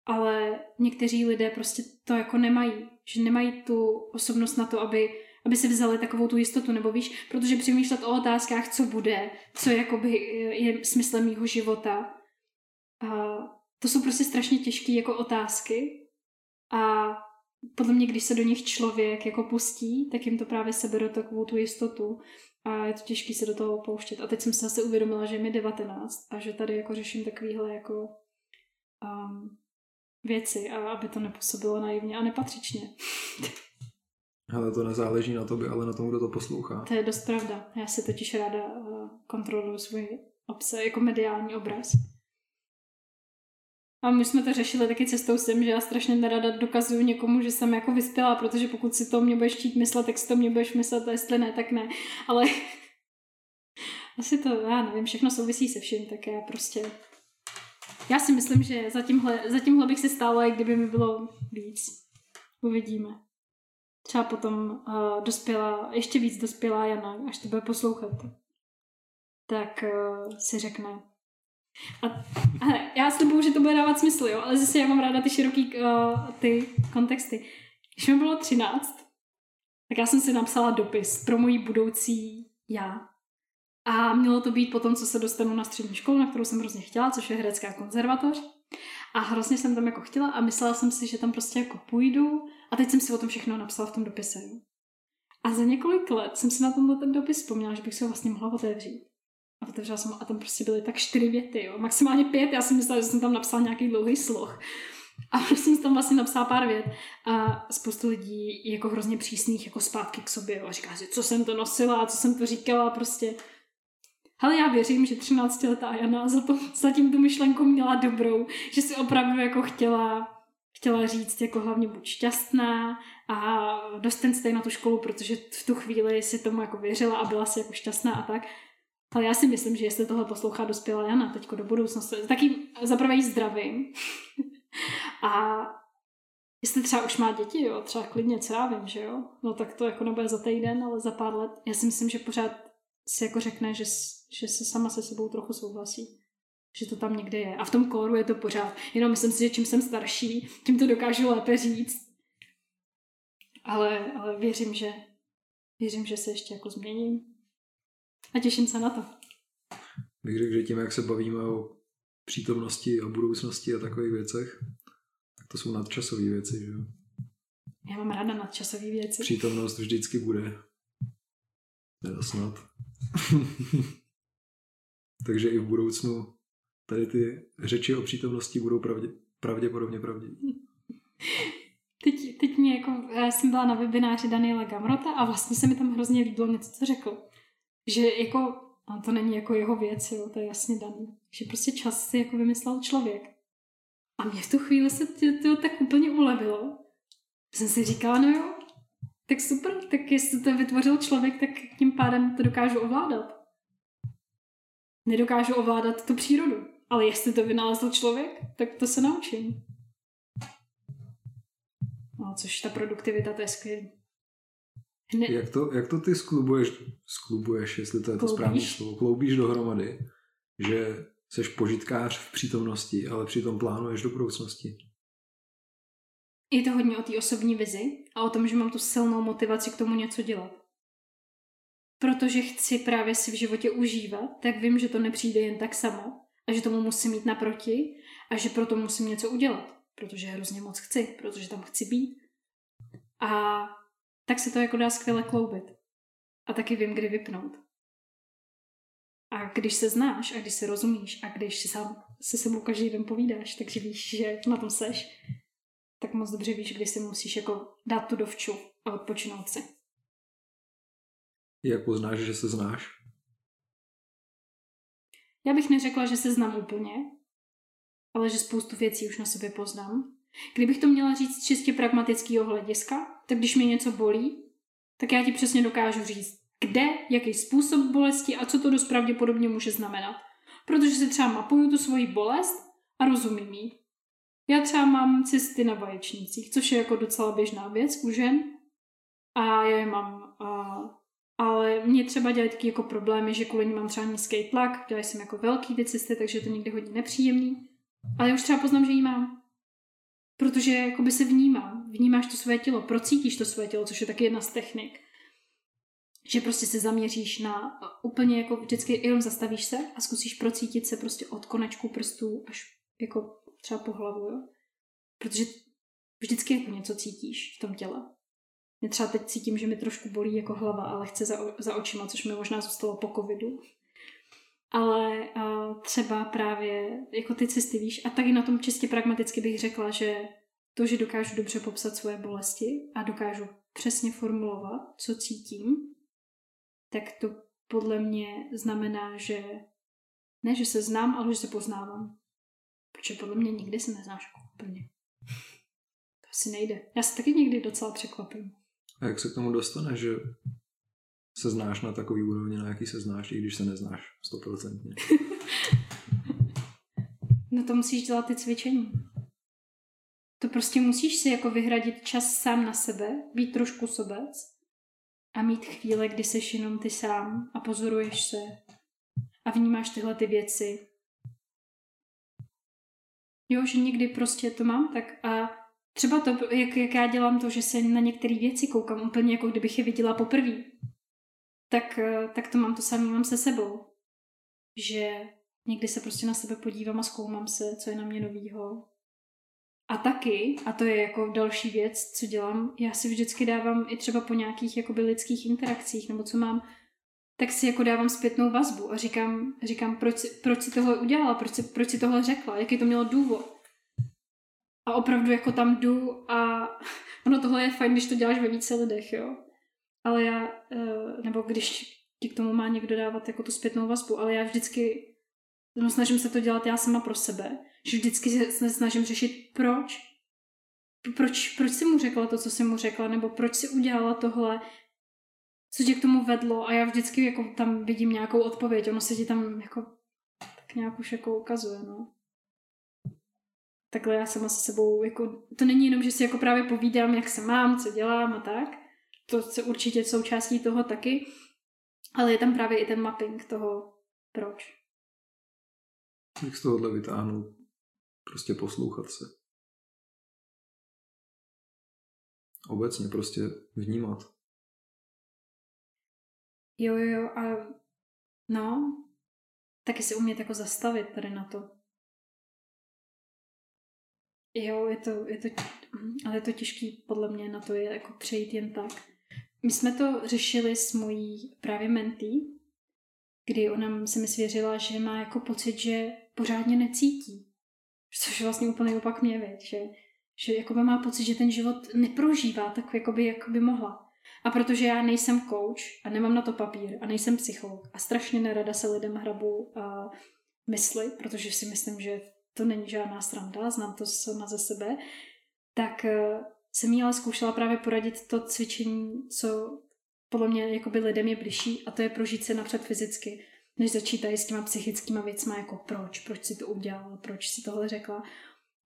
Ale někteří lidé prostě to jako nemají. Že nemají tu osobnost na to, aby, aby si vzali takovou tu jistotu, nebo víš, protože přemýšlet o otázkách, co bude, co jakoby je smyslem mýho života. A to jsou prostě strašně těžké jako otázky, a podle mě, když se do nich člověk jako pustí, tak jim to právě sebere takovou tu jistotu a je to těžké se do toho pouštět. A teď jsem se zase uvědomila, že je mi 19 a že tady jako řeším takovýhle jako um, věci a aby to nepůsobilo naivně a nepatřičně. Ale to nezáleží na tobě, ale na tom, kdo to poslouchá. To je dost pravda. Já si totiž ráda uh, kontroluji svůj obsah, jako mediální obraz. A my jsme to řešili taky cestou sem, že já strašně nerada dokazuju někomu, že jsem jako vyspělá, protože pokud si to mě budeš chtít myslet, tak si to mě budeš myslet a jestli ne, tak ne. Ale asi to, já nevím, všechno souvisí se vším, tak já prostě... Já si myslím, že za tímhle, za tímhle bych si stála, i kdyby mi bylo víc. Uvidíme. Třeba potom uh, dospělá, ještě víc dospělá Jana, až to bude poslouchat. Tak uh, si řekne, a, a já slibuju, že to bude dávat smysl, jo, ale zase já mám ráda ty široký uh, ty kontexty. Když mi bylo 13, tak já jsem si napsala dopis pro moji budoucí já. A mělo to být potom, co se dostanu na střední školu, na kterou jsem hrozně chtěla, což je herecká konzervatoř. A hrozně jsem tam jako chtěla a myslela jsem si, že tam prostě jako půjdu. A teď jsem si o tom všechno napsala v tom dopise. A za několik let jsem si na tomhle ten dopis vzpomněla, že bych ho vlastně mohla otevřít. A otevřela jsem a tam prostě byly tak čtyři věty, jo. maximálně pět, já jsem myslela, že jsem tam napsala nějaký dlouhý sloh. A prostě jsem tam vlastně napsala pár vět a spoustu lidí je jako hrozně přísných jako zpátky k sobě a říká si, co jsem to nosila, co jsem to říkala, prostě. Ale já věřím, že 13-letá Jana za, to, za tím tu myšlenku měla dobrou, že si opravdu jako chtěla, chtěla říct jako hlavně buď šťastná a dostat se na tu školu, protože v tu chvíli si tomu jako věřila a byla si jako šťastná a tak. Ale já si myslím, že jestli tohle poslouchá dospělá Jana teďko do budoucnosti, taky zaprvé jí zdravím. a jestli třeba už má děti, jo, třeba klidně, co já vím, že jo, no tak to jako nebude za týden, ale za pár let. Já si myslím, že pořád si jako řekne, že, že se sama se sebou trochu souhlasí. Že to tam někde je. A v tom kóru je to pořád. Jenom myslím si, že čím jsem starší, tím to dokážu lépe říct. Ale, ale věřím, že věřím, že se ještě jako změním. A těším se na to. Bych řekl, že tím, jak se bavíme o přítomnosti a budoucnosti a takových věcech, tak to jsou nadčasové věci, že jo? Já mám ráda nadčasové věci. Přítomnost vždycky bude. Teda snad. Takže i v budoucnu tady ty řeči o přítomnosti budou pravdě, pravděpodobně pravdivé. Teď, teď mě jako, já jsem byla na webináři Daniela Gamrota a vlastně se mi tam hrozně líbilo něco, co řekl. Že jako, a to není jako jeho věc, jo, to je jasně daný. Že prostě čas si jako vymyslel člověk. A mě v tu chvíli se to, tak úplně ulevilo. Jsem si říkala, no jo, tak super, tak jestli to vytvořil člověk, tak tím pádem to dokážu ovládat. Nedokážu ovládat tu přírodu, ale jestli to vynalezl člověk, tak to se naučím. No, což ta produktivita, to je skvělé. Ne... Jak, to, jak to ty sklubuješ, sklubuješ, jestli to je to správné slovo, kloubíš dohromady, že seš požitkář v přítomnosti, ale přitom plánuješ do budoucnosti? Je to hodně o té osobní vizi a o tom, že mám tu silnou motivaci k tomu něco dělat. Protože chci právě si v životě užívat, tak vím, že to nepřijde jen tak samo a že tomu musím mít naproti a že proto musím něco udělat, protože hrozně moc chci, protože tam chci být. A tak se to jako dá skvěle kloubit. A taky vím, kdy vypnout. A když se znáš a když se rozumíš a když si sám se sebou každý den povídáš, takže víš, že na tom seš, tak moc dobře víš, kdy si musíš jako dát tu dovču a odpočinout si. Jak poznáš, že se znáš? Já bych neřekla, že se znám úplně, ale že spoustu věcí už na sobě poznám. Kdybych to měla říct čistě pragmatického hlediska, tak když mě něco bolí, tak já ti přesně dokážu říct, kde, jaký způsob bolesti a co to dost pravděpodobně může znamenat. Protože si třeba mapuju tu svoji bolest a rozumím jí. Já třeba mám cysty na vaječnících, což je jako docela běžná věc u žen. A já je mám, a, ale mě třeba dělají taky jako problémy, že kvůli ní mám třeba nízký tlak, dělají jsem jako velký ty cysty, takže je to někdy hodně nepříjemný. Ale já už třeba poznám, že ji mám. Protože jakoby se vnímám. Vnímáš to své tělo, procítíš to své tělo, což je taky jedna z technik. Že prostě se zaměříš na úplně jako vždycky jenom zastavíš se a zkusíš procítit se prostě od konečku prstů až jako třeba po hlavu, jo? Protože vždycky jako něco cítíš v tom těle. Já třeba teď cítím, že mi trošku bolí jako hlava, ale chce za, za očima, což mi možná zůstalo po covidu. Ale uh, třeba právě jako ty cesty, víš, a taky na tom čistě pragmaticky bych řekla, že to, že dokážu dobře popsat svoje bolesti a dokážu přesně formulovat, co cítím, tak to podle mě znamená, že ne, že se znám, ale že se poznávám. Protože podle mě nikdy se neznáš jako úplně. To asi nejde. Já se taky někdy docela překvapím. A jak se k tomu dostane, že se znáš na takový úrovni, na jaký se znáš, i když se neznáš stoprocentně? no to musíš dělat ty cvičení. To prostě musíš si jako vyhradit čas sám na sebe, být trošku sobec a mít chvíle, kdy seš jenom ty sám a pozoruješ se a vnímáš tyhle ty věci Jo, že někdy prostě to mám tak a třeba to, jak, jak já dělám to, že se na některé věci koukám úplně jako kdybych je viděla poprvé, tak, eh, tak to mám to samé mám se sebou. Že někdy se prostě na sebe podívám a zkoumám se, co je na mě novýho. A taky, a to je jako další věc, co dělám, já si vždycky dávám i třeba po nějakých jakoby lidských interakcích, nebo co mám, tak si jako dávám zpětnou vazbu a říkám, říkám proč, proč si tohle udělala, proč si, proč si tohle řekla, jaký to mělo důvod. a opravdu jako tam jdu a ono tohle je fajn, když to děláš ve více lidech, jo. Ale já, eh, nebo když ti k tomu má někdo dávat jako tu zpětnou vazbu, ale já vždycky no, snažím se to dělat já sama pro sebe, že vždycky se snažím řešit proč. Proč, proč jsi mu řekla to, co jsi mu řekla, nebo proč jsi udělala tohle, co tě k tomu vedlo a já vždycky jako tam vidím nějakou odpověď, ono se ti tam jako tak nějak už jako ukazuje, no. Takhle já sama se sebou, jako, to není jenom, že si jako právě povídám, jak se mám, co dělám a tak, to se určitě součástí toho taky, ale je tam právě i ten mapping toho, proč. Jak z tohohle vytáhnout? Prostě poslouchat se. Obecně prostě vnímat. Jo, jo, jo, a no, taky si umět jako zastavit tady na to. Jo, je to, je to, ale je to těžký podle mě na to je jako přejít jen tak. My jsme to řešili s mojí právě mentý, kdy ona se mi svěřila, že má jako pocit, že pořádně necítí. Což je vlastně úplně opak mě, věď, že, že jako má pocit, že ten život neprožívá tak, jako by, jako by mohla. A protože já nejsem coach a nemám na to papír a nejsem psycholog a strašně nerada se lidem hrabu a mysli, protože si myslím, že to není žádná sranda, znám to sama ze sebe, tak eh, jsem jí ale zkoušela právě poradit to cvičení, co podle mě jakoby lidem je bližší a to je prožít se napřed fyzicky, než začít tady s těma psychickýma věcma, jako proč, proč si to udělala, proč si tohle řekla,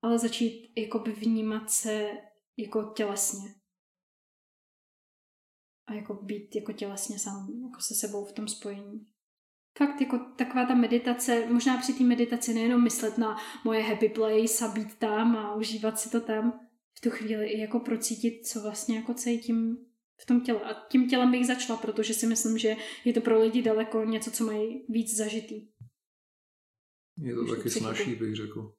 ale začít jakoby vnímat se jako tělesně. A jako být jako tělesně sám, jako se sebou v tom spojení. Fakt jako taková ta meditace, možná při té meditaci nejenom myslet na moje happy place a být tam a užívat si to tam, v tu chvíli i jako procítit, co vlastně jako cítím v tom těle. A tím tělem bych začala, protože si myslím, že je to pro lidi daleko něco, co mají víc zažitý. Je to taky snažší, bych řekl.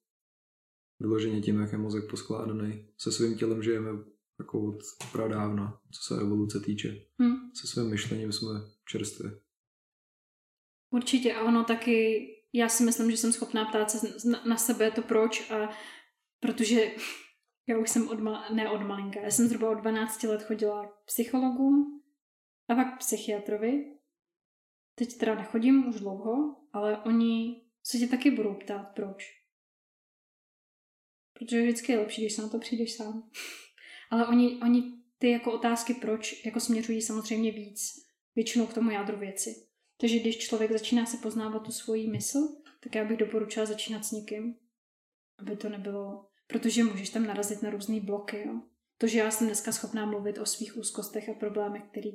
Vyloženě tím, jak je mozek poskládaný. Se svým tělem žijeme jako od pradávna, co se evoluce týče. Hmm. Se svým myšlením jsme čerstvě. Určitě a ono taky, já si myslím, že jsem schopná ptát se na sebe to proč a protože já už jsem od, ne od malinka, já jsem zhruba od 12 let chodila k psychologům a pak k psychiatrovi. Teď teda nechodím už dlouho, ale oni se tě taky budou ptát, proč. Protože vždycky je lepší, když se na to přijdeš sám. ale oni, oni ty jako otázky proč jako směřují samozřejmě víc, většinou k tomu jádru věci. Takže když člověk začíná se poznávat tu svoji mysl, tak já bych doporučila začínat s někým, aby to nebylo protože můžeš tam narazit na různé bloky. Jo. To, že já jsem dneska schopná mluvit o svých úzkostech a problémech, který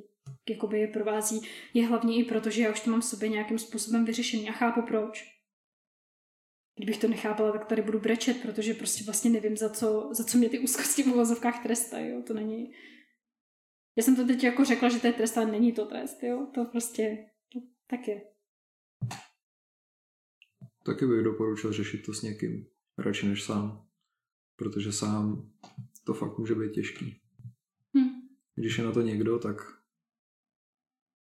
jakoby je provází, je hlavně i proto, že já už to mám v sobě nějakým způsobem vyřešený a chápu proč. Kdybych to nechápala, tak tady budu brečet, protože prostě vlastně nevím, za co, za co mě ty úzkosti v uvozovkách trestají. To není... Já jsem to teď jako řekla, že to je trest, ale není to trest. Jo. To prostě to tak je. Taky bych doporučil řešit to s někým, radši než sám protože sám to fakt může být těžký. Hmm. Když je na to někdo, tak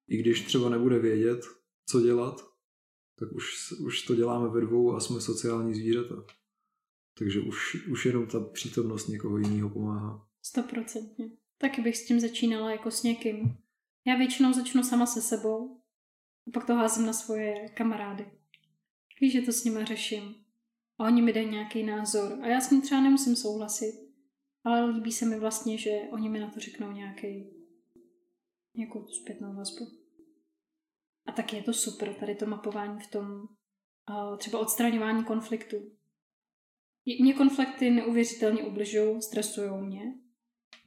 i když třeba nebude vědět, co dělat, tak už, už to děláme ve dvou a jsme sociální zvířata. Takže už, už jenom ta přítomnost někoho jiného pomáhá. Stoprocentně. Taky bych s tím začínala jako s někým. Já většinou začnu sama se sebou a pak to házím na svoje kamarády. Víš, že to s nimi řeším a oni mi dají nějaký názor a já s ním třeba nemusím souhlasit, ale líbí se mi vlastně, že oni mi na to řeknou nějaký nějakou zpětnou vazbu. A taky je to super, tady to mapování v tom třeba odstraňování konfliktů. Mě konflikty neuvěřitelně ubližují, stresují mě.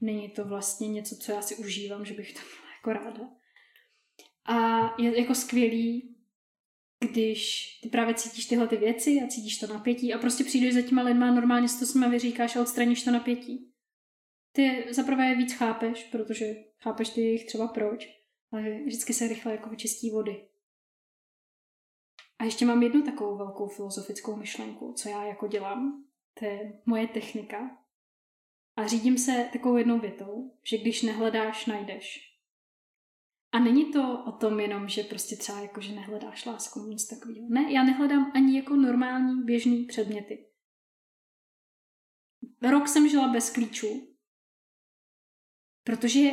Není to vlastně něco, co já si užívám, že bych to byla jako ráda. A je jako skvělý když ty právě cítíš tyhle ty věci a cítíš to napětí a prostě přijdeš za těma lidma normálně si to s nimi vyříkáš a odstraníš to napětí. Ty zaprvé je víc chápeš, protože chápeš ty jejich třeba proč, ale vždycky se rychle jako vyčistí vody. A ještě mám jednu takovou velkou filozofickou myšlenku, co já jako dělám. To je moje technika. A řídím se takovou jednou větou, že když nehledáš, najdeš. A není to o tom jenom, že prostě třeba jako, že nehledáš lásku, nic takového. Ne, já nehledám ani jako normální běžný předměty. rok jsem žila bez klíčů, protože,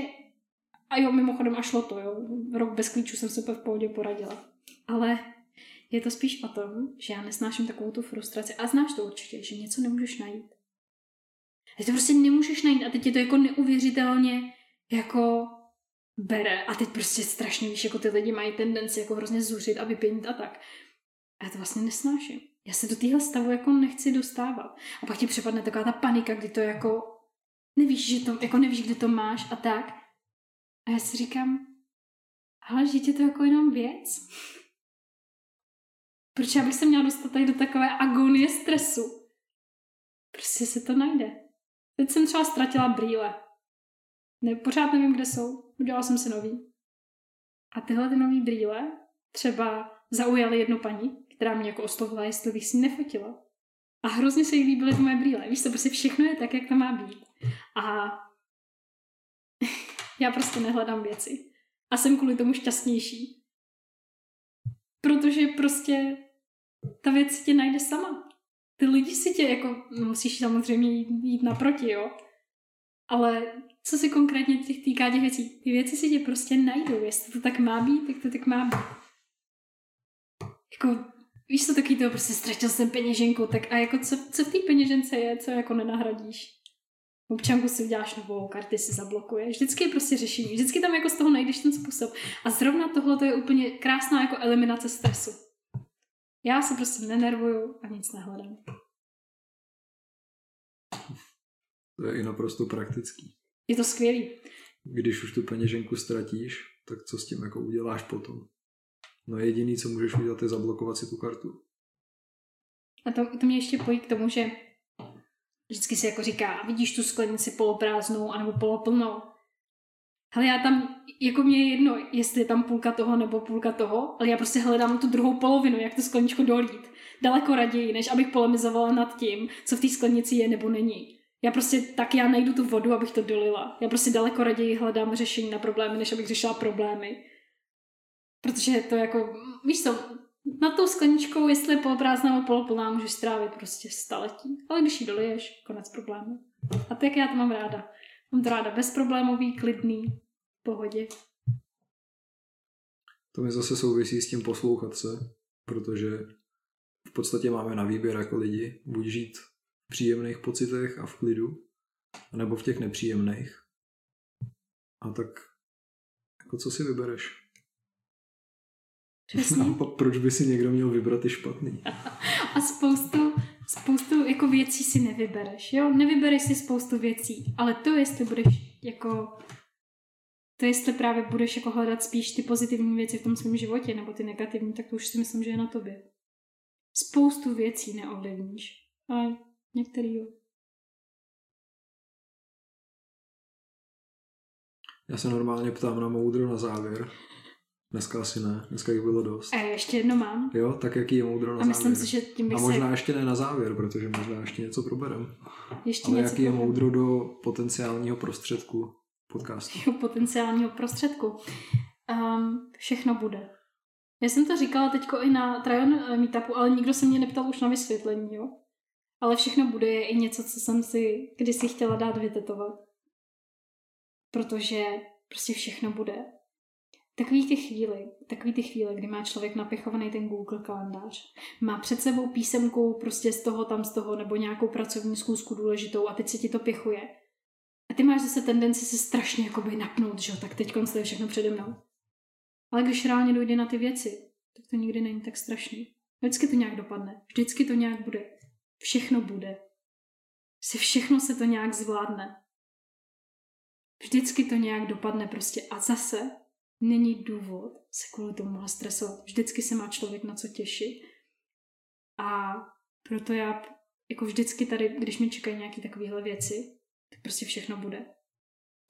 a jo, mimochodem a šlo to, jo, rok bez klíčů jsem se v pohodě poradila. Ale je to spíš o tom, že já nesnáším takovou tu frustraci. A znáš to určitě, že něco nemůžeš najít. Že to prostě nemůžeš najít a teď je to jako neuvěřitelně jako bere a teď prostě strašně víš, jako ty lidi mají tendenci jako hrozně zuřit a vypěnit a tak. A já to vlastně nesnáším. Já se do téhle stavu jako nechci dostávat. A pak ti přepadne taková ta panika, kdy to jako nevíš, že to, jako nevíš, kde to máš a tak. A já si říkám, ale je to jako jenom věc. Proč já bych se měla dostat tady do takové agonie stresu? Prostě se to najde. Teď jsem třeba ztratila brýle. Ne, pořád nevím, kde jsou. Udělala jsem si nový. A tyhle ty nový brýle třeba zaujaly jednu paní, která mě jako oslovila, jestli bych si nefotila. A hrozně se jí líbily ty moje brýle. Víš to, prostě všechno je tak, jak to má být. A já prostě nehledám věci. A jsem kvůli tomu šťastnější. Protože prostě ta věc si tě najde sama. Ty lidi si tě jako, musíš samozřejmě jít, jít naproti, jo. Ale co se konkrétně těch týká těch věcí, ty věci si tě prostě najdou. Jestli to tak má být, tak to tak má být. Jako, víš co taky to, prostě ztratil jsem peněženku, tak a jako co, co v té peněžence je, co jako nenahradíš? Občanku si uděláš novou, karty si zablokuješ. Vždycky je prostě řešení. Vždycky tam jako z toho najdeš ten způsob. A zrovna tohle to je úplně krásná jako eliminace stresu. Já se prostě nenervuju a nic nehledám. To je i naprosto praktický. Je to skvělý. Když už tu peněženku ztratíš, tak co s tím jako uděláš potom? No jediný, co můžeš udělat, je zablokovat si tu kartu. A to, to mě ještě pojí k tomu, že vždycky si jako říká, vidíš tu sklenici poloprázdnou anebo poloplnou. Ale já tam, jako mě je jedno, jestli je tam půlka toho nebo půlka toho, ale já prostě hledám tu druhou polovinu, jak tu skleničku dolít. Daleko raději, než abych polemizovala nad tím, co v té sklenici je nebo není. Já prostě tak já najdu tu vodu, abych to dolila. Já prostě daleko raději hledám řešení na problémy, než abych řešila problémy. Protože to jako, víš co, na tou skleničkou, jestli je poloprázdná nebo poloplná, můžeš strávit prostě staletí. Ale když ji doliješ, konec problému. A tak já to mám ráda. Mám to ráda bezproblémový, klidný, pohodě. To mi zase souvisí s tím poslouchat se, protože v podstatě máme na výběr jako lidi, buď žít příjemných pocitech a v klidu, nebo v těch nepříjemných. A tak jako co si vybereš? Přesně. No, proč by si někdo měl vybrat ty špatný? A spoustu, spoustu jako věcí si nevybereš, jo? Nevybereš si spoustu věcí, ale to, jestli budeš jako to jestli právě budeš jako hledat spíš ty pozitivní věci v tom svém životě, nebo ty negativní, tak to už si myslím, že je na tobě. Spoustu věcí neovlivníš, ale některý jo. Já se normálně ptám na moudro na závěr. Dneska asi ne, dneska jich bylo dost. A ještě jedno mám. Jo, tak jaký je moudro na A myslím závěr? si, že tím bych A možná se... ještě ne na závěr, protože možná ještě něco proberem. Ještě Ale něco jaký je povím. moudro do potenciálního prostředku podcastu? jeho potenciálního prostředku. Um, všechno bude. Já jsem to říkala teďko i na Trajon eh, meetupu, ale nikdo se mě neptal už na vysvětlení, jo. Ale všechno bude je i něco, co jsem si kdysi chtěla dát vytetovat. Protože prostě všechno bude. Takový ty chvíli, takový ty chvíle, kdy má člověk napichovaný ten Google kalendář, má před sebou písemku prostě z toho tam z toho, nebo nějakou pracovní zkoušku důležitou a teď se ti to pichuje. A ty máš zase tendenci se strašně jakoby napnout, že jo, tak teď to je všechno přede mnou. Ale když reálně dojde na ty věci, tak to nikdy není tak strašný. Vždycky to nějak dopadne. Vždycky to nějak bude. Všechno bude. Si všechno se to nějak zvládne. Vždycky to nějak dopadne prostě. A zase není důvod se kvůli tomu stresovat. Vždycky se má člověk na co těšit. A proto já jako vždycky tady, když mi čekají nějaké takovéhle věci, tak prostě všechno bude.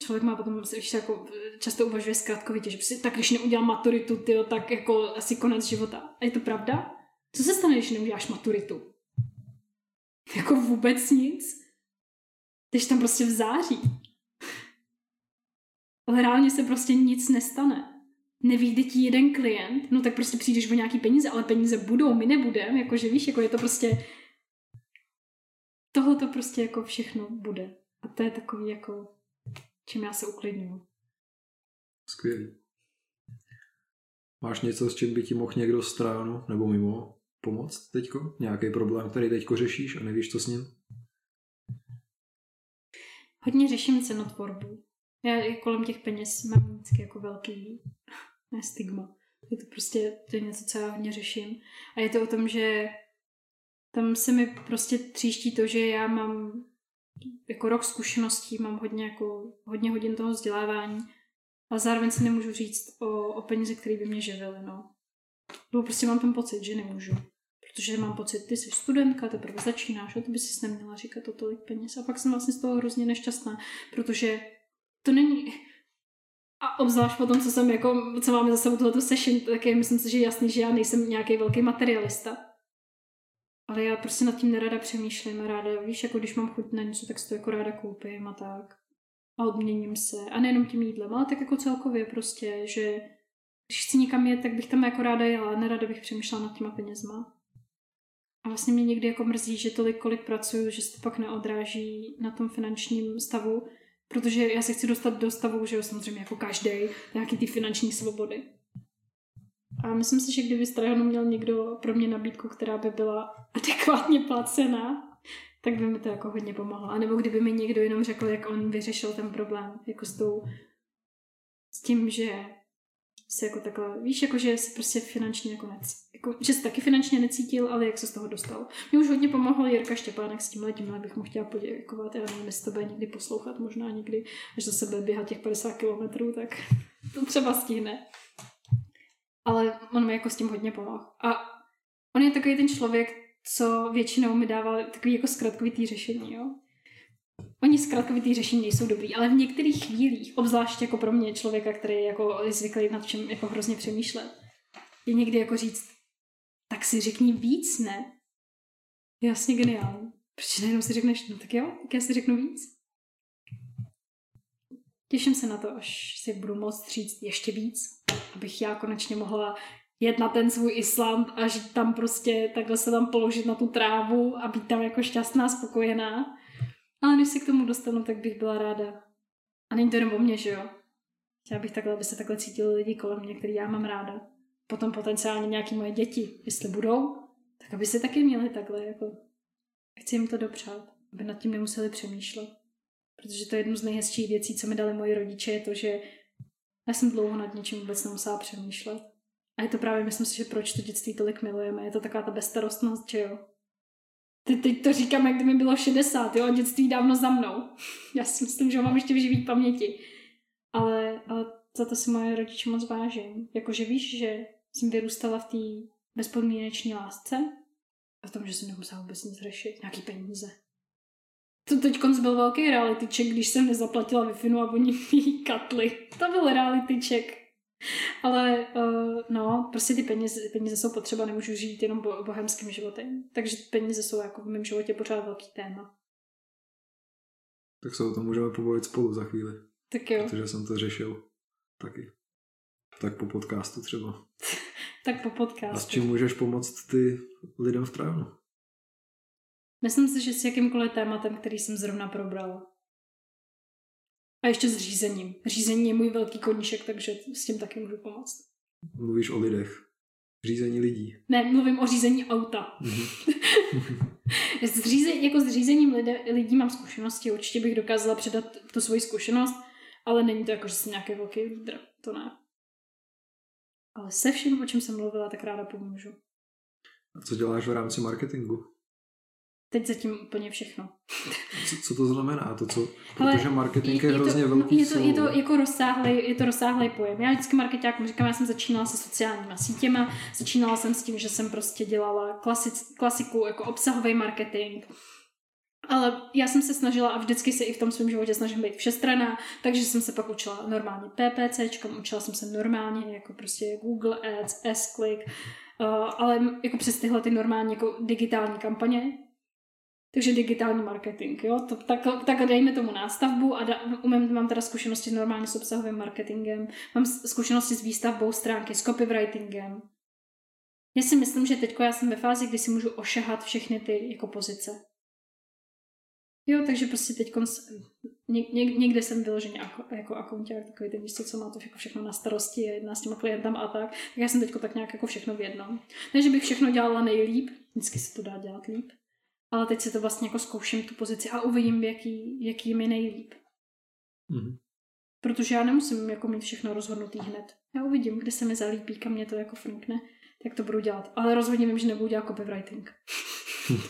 Člověk má potom, když se jako často uvažuje zkrátkovitě, že prostě, tak když neudělám maturitu, tyjo, tak jako asi konec života. A je to pravda? Co se stane, když neuděláš maturitu? Jako vůbec nic. Když tam prostě v září. Ale reálně se prostě nic nestane. Nevyjde ti jeden klient, no tak prostě přijdeš o nějaký peníze, ale peníze budou, my nebudeme, jakože víš, jako je to prostě tohle to prostě jako všechno bude. A to je takový jako, čím já se uklidňuju. Skvělý. Máš něco, s čím by ti mohl někdo stránu nebo mimo pomoct teďko? Nějaký problém, který teďko řešíš a nevíš, co s ním? Hodně řeším cenotvorbu. Já kolem těch peněz mám vždycky jako velký ne stigma. Je to prostě to je něco, co já hodně řeším. A je to o tom, že tam se mi prostě tříští to, že já mám jako rok zkušeností, mám hodně, jako, hodně hodin toho vzdělávání a zároveň si nemůžu říct o, o peníze, které by mě živily, no. Nebo prostě mám ten pocit, že nemůžu. Protože mám pocit, ty jsi studentka, teprve začínáš a ty by si neměla říkat o tolik peněz. A pak jsem vlastně z toho hrozně nešťastná, protože to není... A obzvlášť po tom, co jsem jako, co máme za sebou tohoto session, tak je myslím si, že jasný, že já nejsem nějaký velký materialista. Ale já prostě nad tím nerada přemýšlím a ráda, víš, jako když mám chuť na něco, tak si to jako ráda koupím a tak. A odměním se. A nejenom tím jídlem, ale tak jako celkově prostě, že když chci někam jet, tak bych tam jako ráda jela, nerada bych přemýšlela nad těma penězma. A vlastně mě někdy jako mrzí, že tolik, kolik pracuju, že se to pak neodráží na tom finančním stavu, protože já se chci dostat do stavu, že jo, samozřejmě jako každý, nějaký ty finanční svobody. A myslím si, že kdyby Strahanu měl někdo pro mě nabídku, která by byla adekvátně placená, tak by mi to jako hodně pomohlo. A nebo kdyby mi někdo jenom řekl, jak on vyřešil ten problém, jako s tou, s tím, že se jako takhle, víš, jako že se prostě finančně jako nec, jako, že se taky finančně necítil, ale jak se z toho dostal. Mě už hodně pomohl Jirka Štěpánek s tímhle, tímhle bych mu chtěla poděkovat, já nevím, jestli to bude někdy poslouchat, možná někdy, až za sebe běhat těch 50 kilometrů, tak to třeba stihne. Ale on mi jako s tím hodně pomohl. A on je takový ten člověk, co většinou mi dával takový jako zkratkovitý řešení, jo. Oni zkratkovitý řešení nejsou dobrý, ale v některých chvílích, obzvlášť jako pro mě člověka, který je jako je zvyklý nad čem jako hrozně přemýšlet, je někdy jako říct, tak si řekni víc, ne? Je jasně geniální. Proč najednou si řekneš, no tak jo, tak já si řeknu víc. Těším se na to, až si budu moct říct ještě víc, abych já konečně mohla jet na ten svůj Island a žít tam prostě, takhle se tam položit na tu trávu a být tam jako šťastná, spokojená. Ale než se k tomu dostanu, tak bych byla ráda. A není to jenom o mě, že jo? Chtěla bych takhle, aby se takhle cítili lidi kolem mě, který já mám ráda. Potom potenciálně nějaký moje děti, jestli budou, tak aby se taky měli takhle, jako chci jim to dopřát, aby nad tím nemuseli přemýšlet. Protože to je jedno z nejhezčích věcí, co mi dali moji rodiče, je to, že já jsem dlouho nad něčím vůbec nemusela přemýšlet. A je to právě, myslím si, že proč to dětství tolik milujeme. Je to taková ta bezstarostnost, že jo. Teď, teď to říkám, jak mi bylo 60, jo, dětství dávno za mnou. Já si myslím, že ho mám ještě v živý paměti. Ale, ale za to si moje rodiče moc vážím. Jakože víš, že jsem vyrůstala v té bezpodmínečné lásce a v tom, že jsem nemusela vůbec nic řešit, nějaký peníze. To teď byl velký reality check, když jsem nezaplatila wi a oni mi katli. To byl reality check. Ale uh, no, prostě ty peníze, peníze jsou potřeba, nemůžu žít jenom bo, bohemským životem. Takže peníze jsou jako v mém životě pořád velký téma. Tak se o tom můžeme pobavit spolu za chvíli. Tak jo. Protože jsem to řešil taky. Tak po podcastu třeba. tak po podcastu. A s čím můžeš pomoct ty lidem v trávu? Myslím si, že s jakýmkoliv tématem, který jsem zrovna probral. A ještě s řízením. Řízení je můj velký koníček, takže s tím taky můžu pomoct. Mluvíš o lidech. Řízení lidí. Ne, mluvím o řízení auta. Mm-hmm. s řízení, jako s řízením lidé, lidí mám zkušenosti, určitě bych dokázala předat tu svoji zkušenost, ale není to jako, že jsem nějaký velký lídr, to ne. Ale se vším, o čem jsem mluvila, tak ráda pomůžu. A co děláš v rámci marketingu? Teď zatím úplně všechno. Co, co to znamená? To, co, protože marketing je, je hrozně to, velký je to, je to jako rozsáhlý, je to rozsáhlý pojem. Já vždycky marketákům říkám, já jsem začínala se sociálníma sítěma, začínala jsem s tím, že jsem prostě dělala klasic, klasiku jako obsahový marketing, ale já jsem se snažila a vždycky se i v tom svém životě snažím být všestraná, takže jsem se pak učila normálně PPC, učila jsem se normálně jako prostě Google Ads, S-Click, uh, ale jako přes tyhle ty normální jako digitální kampaně, takže digitální marketing, jo, to, tak, tak dejme tomu nástavbu a da, umím, mám teda zkušenosti normálně s obsahovým marketingem, mám zkušenosti s výstavbou stránky, s copywritingem. Já si myslím, že teď já jsem ve fázi, kdy si můžu ošahat všechny ty jako pozice. Jo, takže prostě teď ně, ně, někde jsem vyloženě jako, jako akounták, takový ten místo, co má to jako všechno na starosti, je jedna s těma klientama a tak. Tak já jsem teď tak nějak jako všechno v jednom. Ne, že bych všechno dělala nejlíp, vždycky se to dá dělat líp, ale teď si to vlastně jako zkouším tu pozici a uvidím, jaký, jaký mi nejlíp. Mm-hmm. Protože já nemusím jako mít všechno rozhodnutý hned. Já uvidím, kde se mi zalíbí, kam mě to jako frnkne, jak to budu dělat. Ale rozhodně vím, že nebudu dělat copywriting.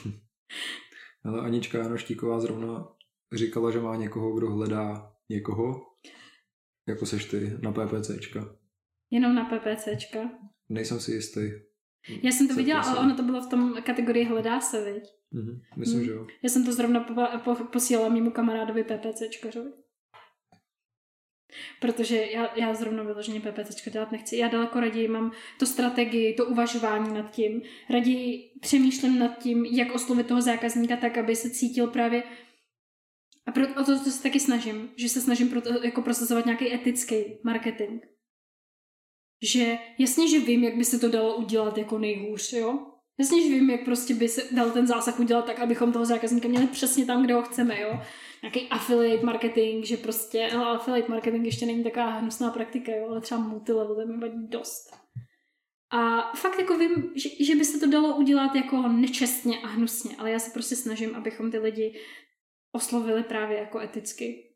Ale Anička Janoštíková zrovna říkala, že má někoho, kdo hledá někoho, jako seš ty, na PPCčka. Jenom na PPCčka? Nejsem si jistý. Já jsem to viděla, ale ono to bylo v tom kategorii hledá se, viď? Mm-hmm, myslím, mm. že jo. Já jsem to zrovna po, po, posílala mimo kamarádovi PPCčkařovi. Protože já, já zrovna vyloženě PPC dělat nechci. Já daleko raději mám to strategii, to uvažování nad tím. Raději přemýšlím nad tím, jak oslovit toho zákazníka tak, aby se cítil právě a pro, o to, to se taky snažím, že se snažím pro, jako prosazovat nějaký etický marketing. Že jasně, že vím, jak by se to dalo udělat jako nejhůř, jo? Jasně, že vím, jak prostě by se dal ten zásah udělat tak, abychom toho zákazníka měli přesně tam, kde ho chceme, jo? Nějaký affiliate marketing, že prostě, ale affiliate marketing ještě není taková hnusná praktika, jo? Ale třeba multilevel, mi vadí dost. A fakt jako vím, že, že by se to dalo udělat jako nečestně a hnusně, ale já se prostě snažím, abychom ty lidi oslovili právě jako eticky.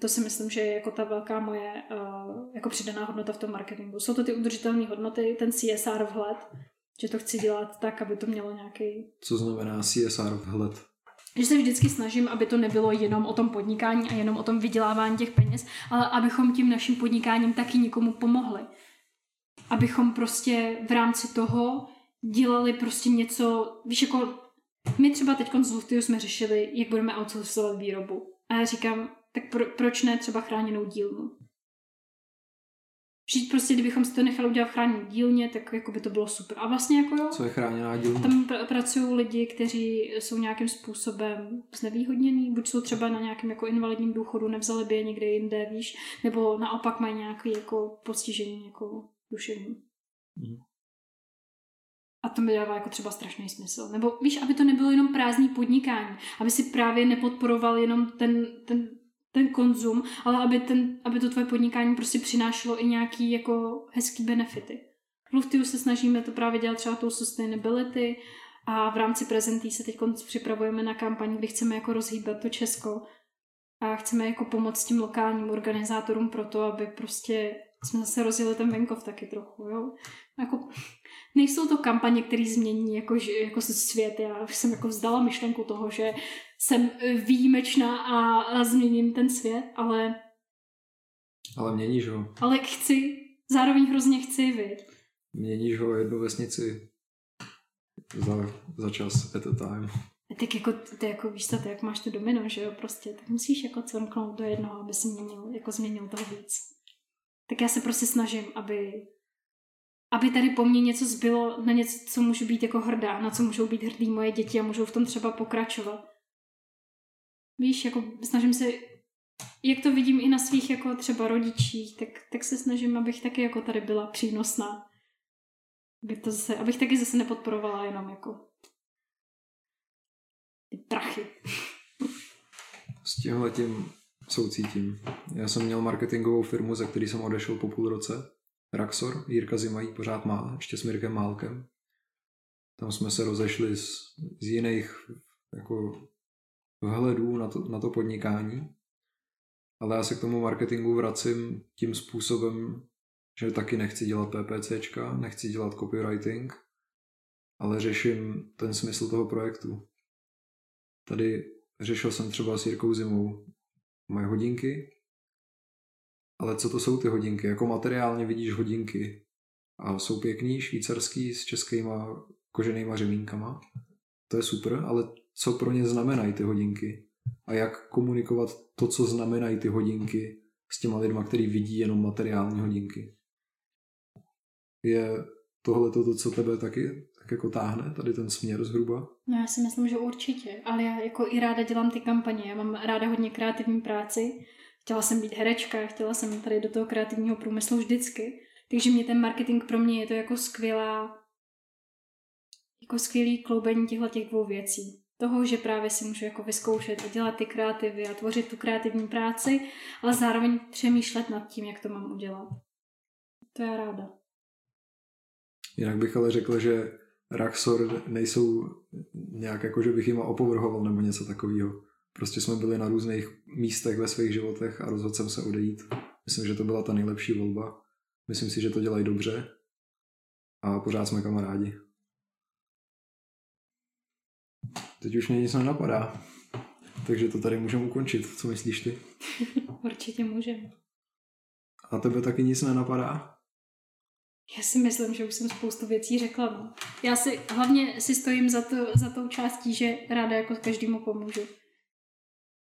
To si myslím, že je jako ta velká moje uh, jako přidaná hodnota v tom marketingu. Jsou to ty udržitelné hodnoty, ten CSR vhled, že to chci dělat tak, aby to mělo nějaký... Co znamená CSR vhled? Že se vždycky snažím, aby to nebylo jenom o tom podnikání a jenom o tom vydělávání těch peněz, ale abychom tím naším podnikáním taky někomu pomohli. Abychom prostě v rámci toho dělali prostě něco, víš, jako my třeba teď z Luftiu jsme řešili, jak budeme outsourcovat výrobu. A já říkám, tak pro, proč ne třeba chráněnou dílnu? Žít prostě, kdybychom si to nechali udělat v chráněné dílně, tak jako by to bylo super. A vlastně jako jo. Co je chráněná dílna? Tam pr- pracují lidi, kteří jsou nějakým způsobem znevýhodnění, buď jsou třeba na nějakém jako invalidním důchodu, nevzali by je někde jinde, víš, nebo naopak mají nějaké jako postižení jako duševní. Mm. A to mi dává jako třeba strašný smysl. Nebo víš, aby to nebylo jenom prázdný podnikání, aby si právě nepodporoval jenom ten, ten, ten konzum, ale aby, ten, aby to tvoje podnikání prostě přinášelo i nějaký jako hezký benefity. V Luftiu se snažíme to právě dělat třeba tou sustainability a v rámci prezentí se teď připravujeme na kampaň, kdy chceme jako rozhýbat to Česko a chceme jako pomoct tím lokálním organizátorům pro to, aby prostě jsme zase rozjeli ten venkov taky trochu, jo. Jako, nejsou to kampaně, které změní jako, jako svět. Já už jsem jako vzdala myšlenku toho, že jsem výjimečná a, a změním ten svět, ale... Ale měníš ho. Ale chci, zároveň hrozně chci, viď. Měníš ho jednu vesnici za, za čas at a time. Tak jako, ty jako víš to, jak máš to domino, že jo, prostě, tak musíš jako cvrknout do jednoho, aby si měnil, jako změnil toho víc. Tak já se prostě snažím, aby aby tady po mně něco zbylo na něco, co můžu být jako hrdá, na co můžou být hrdý moje děti a můžou v tom třeba pokračovat. Víš, jako snažím se, jak to vidím i na svých jako třeba rodičích, tak, tak se snažím, abych taky jako tady byla přínosná. Aby to zase, abych taky zase nepodporovala jenom jako ty prachy. S tímhle tím soucítím. Já jsem měl marketingovou firmu, ze který jsem odešel po půl roce Raxor, Jirka Zima ji pořád má, ještě s Mirkem Málkem. Tam jsme se rozešli z, z jiných jako vhledů na to, na to podnikání. Ale já se k tomu marketingu vracím tím způsobem, že taky nechci dělat PPCčka, nechci dělat copywriting, ale řeším ten smysl toho projektu. Tady řešil jsem třeba s Jirkou Zimou moje hodinky, ale co to jsou ty hodinky? Jako materiálně vidíš hodinky a jsou pěkný, švýcarský s českýma koženýma řemínkama. To je super, ale co pro ně znamenají ty hodinky? A jak komunikovat to, co znamenají ty hodinky s těma lidma, který vidí jenom materiální hodinky? Je tohle to, co tebe taky tak jako táhne, tady ten směr zhruba? No já si myslím, že určitě, ale já jako i ráda dělám ty kampaně, já mám ráda hodně kreativní práci Chtěla jsem být herečka, chtěla jsem tady do toho kreativního průmyslu vždycky. Takže mě ten marketing pro mě je to jako skvělá, jako skvělý kloubení těchto těch dvou věcí. Toho, že právě si můžu jako vyzkoušet a dělat ty kreativy a tvořit tu kreativní práci, ale zároveň přemýšlet nad tím, jak to mám udělat. To já ráda. Jinak bych ale řekl, že Raxor nejsou nějak jako, že bych jim opovrhoval nebo něco takového. Prostě jsme byli na různých místech ve svých životech a rozhodl jsem se odejít. Myslím, že to byla ta nejlepší volba. Myslím si, že to dělají dobře a pořád jsme kamarádi. Teď už mě nic nenapadá. Takže to tady můžeme ukončit. Co myslíš ty? Určitě můžeme. A tebe taky nic nenapadá? Já si myslím, že už jsem spoustu věcí řekla. No. Já si hlavně si stojím za, to, za tou částí, že ráda jako každému pomůžu.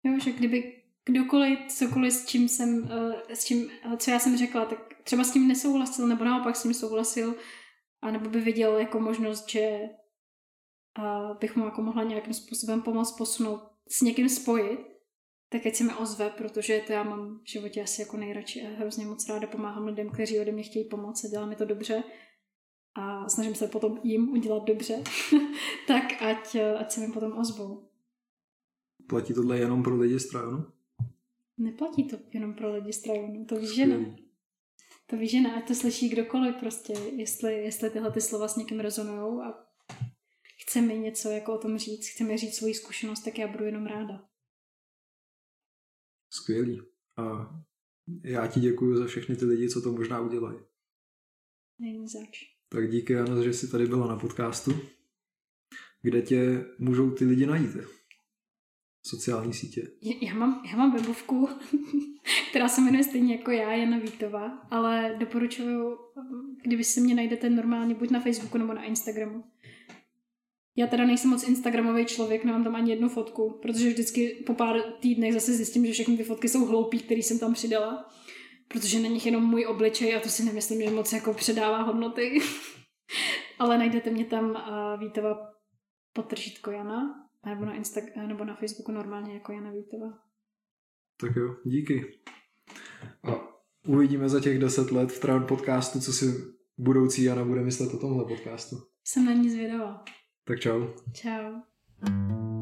Jo, že kdyby kdokoliv, cokoliv, s čím jsem, eh, s čím, eh, co já jsem řekla, tak třeba s tím nesouhlasil, nebo naopak s tím souhlasil, a nebo by viděl jako možnost, že a bych mu jako mohla nějakým způsobem pomoct posunout, s někým spojit, tak ať se mi ozve, protože to já mám v životě asi jako nejradši a hrozně moc ráda pomáhám lidem, kteří ode mě chtějí pomoct a dělá mi to dobře a snažím se potom jim udělat dobře, tak ať, ať se mi potom ozvou. Platí tohle jenom pro lidi z Trajonu? Neplatí to jenom pro lidi z Trajonu, to víš, že ne. To víš, že ne, ať to slyší kdokoliv prostě, jestli, jestli tyhle ty slova s někým rezonují a chce mi něco jako o tom říct, chce mi říct svoji zkušenost, tak já budu jenom ráda. Skvělý. A já ti děkuji za všechny ty lidi, co to možná udělají. Není zač. Tak díky, Jana, že jsi tady byla na podcastu. Kde tě můžou ty lidi najít? Sociální sítě. Já mám, já mám webovku, která se jmenuje stejně jako já, Jana Vítová, ale doporučuju, kdyby se mě najdete normálně buď na Facebooku nebo na Instagramu. Já teda nejsem moc Instagramový člověk, nemám tam ani jednu fotku, protože vždycky po pár týdnech zase zjistím, že všechny ty fotky jsou hloupý, které jsem tam přidala, protože na nich jenom můj obličej a to si nemyslím, že moc jako předává hodnoty. Ale najdete mě tam uh, Vítova potržítko Jana, nebo na, Insta- nebo na Facebooku normálně jako Jana Vítova. Tak jo, díky. A uvidíme za těch deset let v Traun podcastu, co si budoucí Jana bude myslet o tomhle podcastu. Jsem na ní zvědavá. Tak čau. Čau.